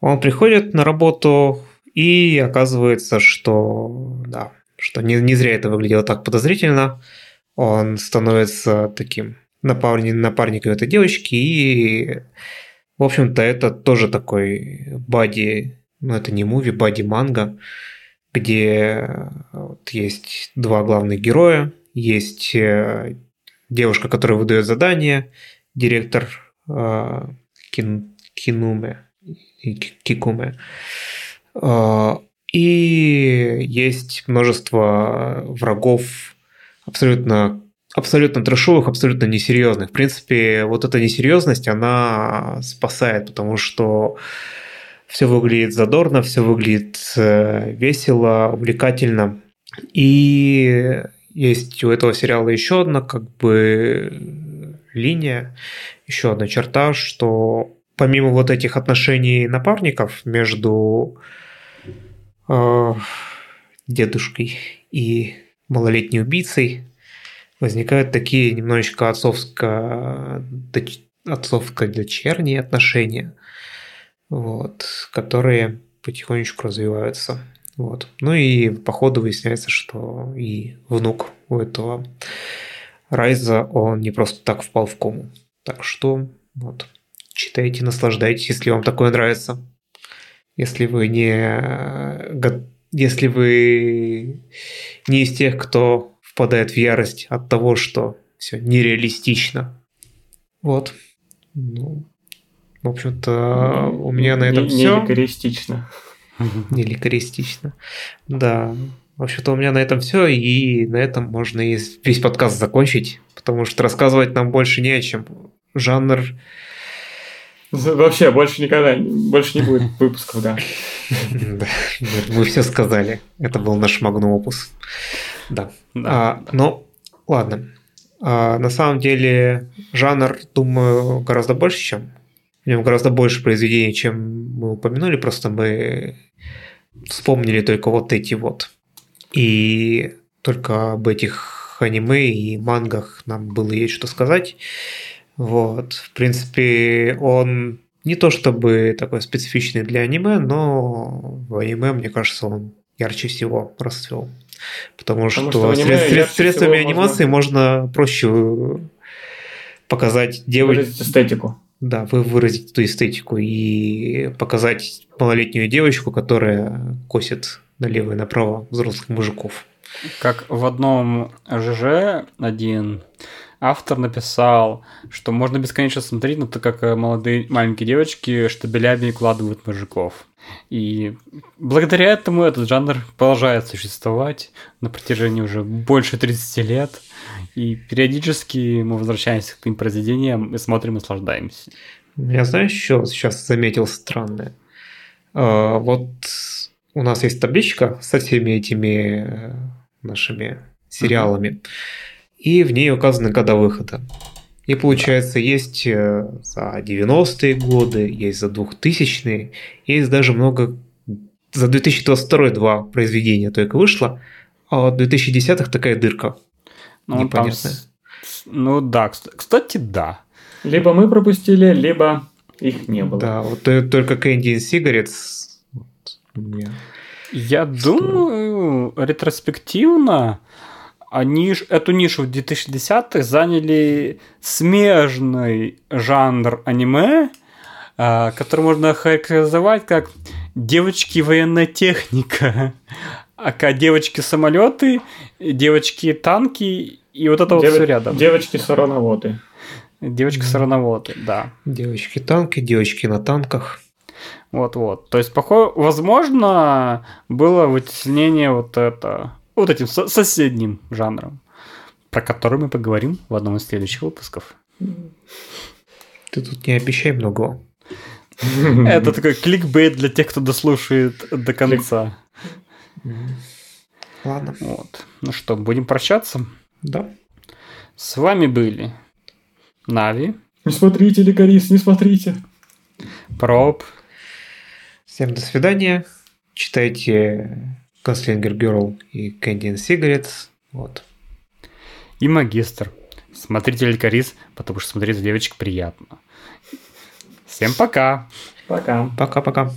Он приходит на работу, и оказывается, что да, что не, не зря это выглядело так подозрительно. Он становится таким напарни- напарником этой девочки, и, в общем-то, это тоже такой бади, ну, это не муви, бади манга, где вот есть два главных героя, есть э, девушка, которая выдает задание, директор э, Кин- Кинуме, Кикуме. И есть множество врагов абсолютно абсолютно трешовых, абсолютно несерьезных. В принципе, вот эта несерьезность, она спасает, потому что все выглядит задорно, все выглядит э, весело, увлекательно. И есть у этого сериала еще одна как бы линия, еще одна черта, что помимо вот этих отношений напарников между э, дедушкой и малолетней убийцей возникают такие немножечко отцовско доч- отцовско-дочерние отношения, вот, которые потихонечку развиваются. Вот. Ну и по ходу выясняется, что и внук у этого Райза он не просто так впал в кому. Так что вот, читайте, наслаждайтесь, если вам такое нравится. Если вы не... го- Если вы не из тех, кто впадает в ярость от того, что все нереалистично. Вот. Ну, в общем-то, у меня на этом Не- все. Не эгоистично. Не ликористично. Да. В общем-то, у меня на этом все, и на этом можно и весь подкаст закончить, потому что рассказывать нам больше не о чем. Жанр... *laughs* Вообще, больше никогда, больше не будет выпусков, да. Да, мы все сказали. Это был наш магнум опус. Да. А, ну, ладно. А, на самом деле, жанр, думаю, гораздо больше, чем... В нем гораздо больше произведений, чем мы упомянули, просто мы вспомнили только вот эти вот. И только об этих аниме и мангах нам было есть что сказать. Вот. В принципе, он не то чтобы такой специфичный для аниме, но в аниме, мне кажется, он ярче всего расцвел. Потому, что, что аниме сред- сред- средствами анимации можно... проще показать девочку, Выразить эстетику. да, вы выразить эту эстетику и показать малолетнюю девочку, которая косит налево и направо взрослых мужиков. Как в одном ЖЖ один автор написал, что можно бесконечно смотреть на то, как э, молодые маленькие девочки штабелями укладывают мужиков. И благодаря этому этот жанр продолжает существовать на протяжении уже больше 30 лет. И периодически мы возвращаемся к этим произведениям и смотрим и наслаждаемся. Я знаешь, что сейчас заметил странное? А, Вот у нас есть табличка со всеми этими э, нашими сериалами, и в ней указаны года выхода. И получается, есть э, за 90-е годы, есть за 2000-е, есть даже много... За 2022 два произведения только вышло, а от 2010-х такая дырка. Ну, там с- с- ну да, кс- кстати, да. Либо мы пропустили, либо их не было. Да, вот только Candy and Cigarettes вот, Я Что? думаю, ретроспективно они ж- эту нишу в 2010-х заняли смежный жанр аниме, а, который можно характеризовать как девочки военная техника, *laughs* ака девочки самолеты, девочки танки и вот это вот Дев- все рядом. Девочки сороноводы. Девочки сороноводы, да. Девочки-танки, девочки на танках. Вот-вот. То есть, похоже, возможно, было вытеснение вот это, вот этим со- соседним жанром, про который мы поговорим в одном из следующих выпусков. Ты тут не обещай многого. Это такой кликбейт для тех, кто дослушает до конца. Ладно, Вот. Ну что, будем прощаться? да. С вами были Нави, Не смотрите, Лекарис, не смотрите. Проб, Всем до свидания. Читайте Gunslinger Girl и Candy and Cigarettes. Вот. и Магистр. Смотрите Ликарис, потому что смотреть за девочек приятно. Всем пока! Пока. Пока-пока.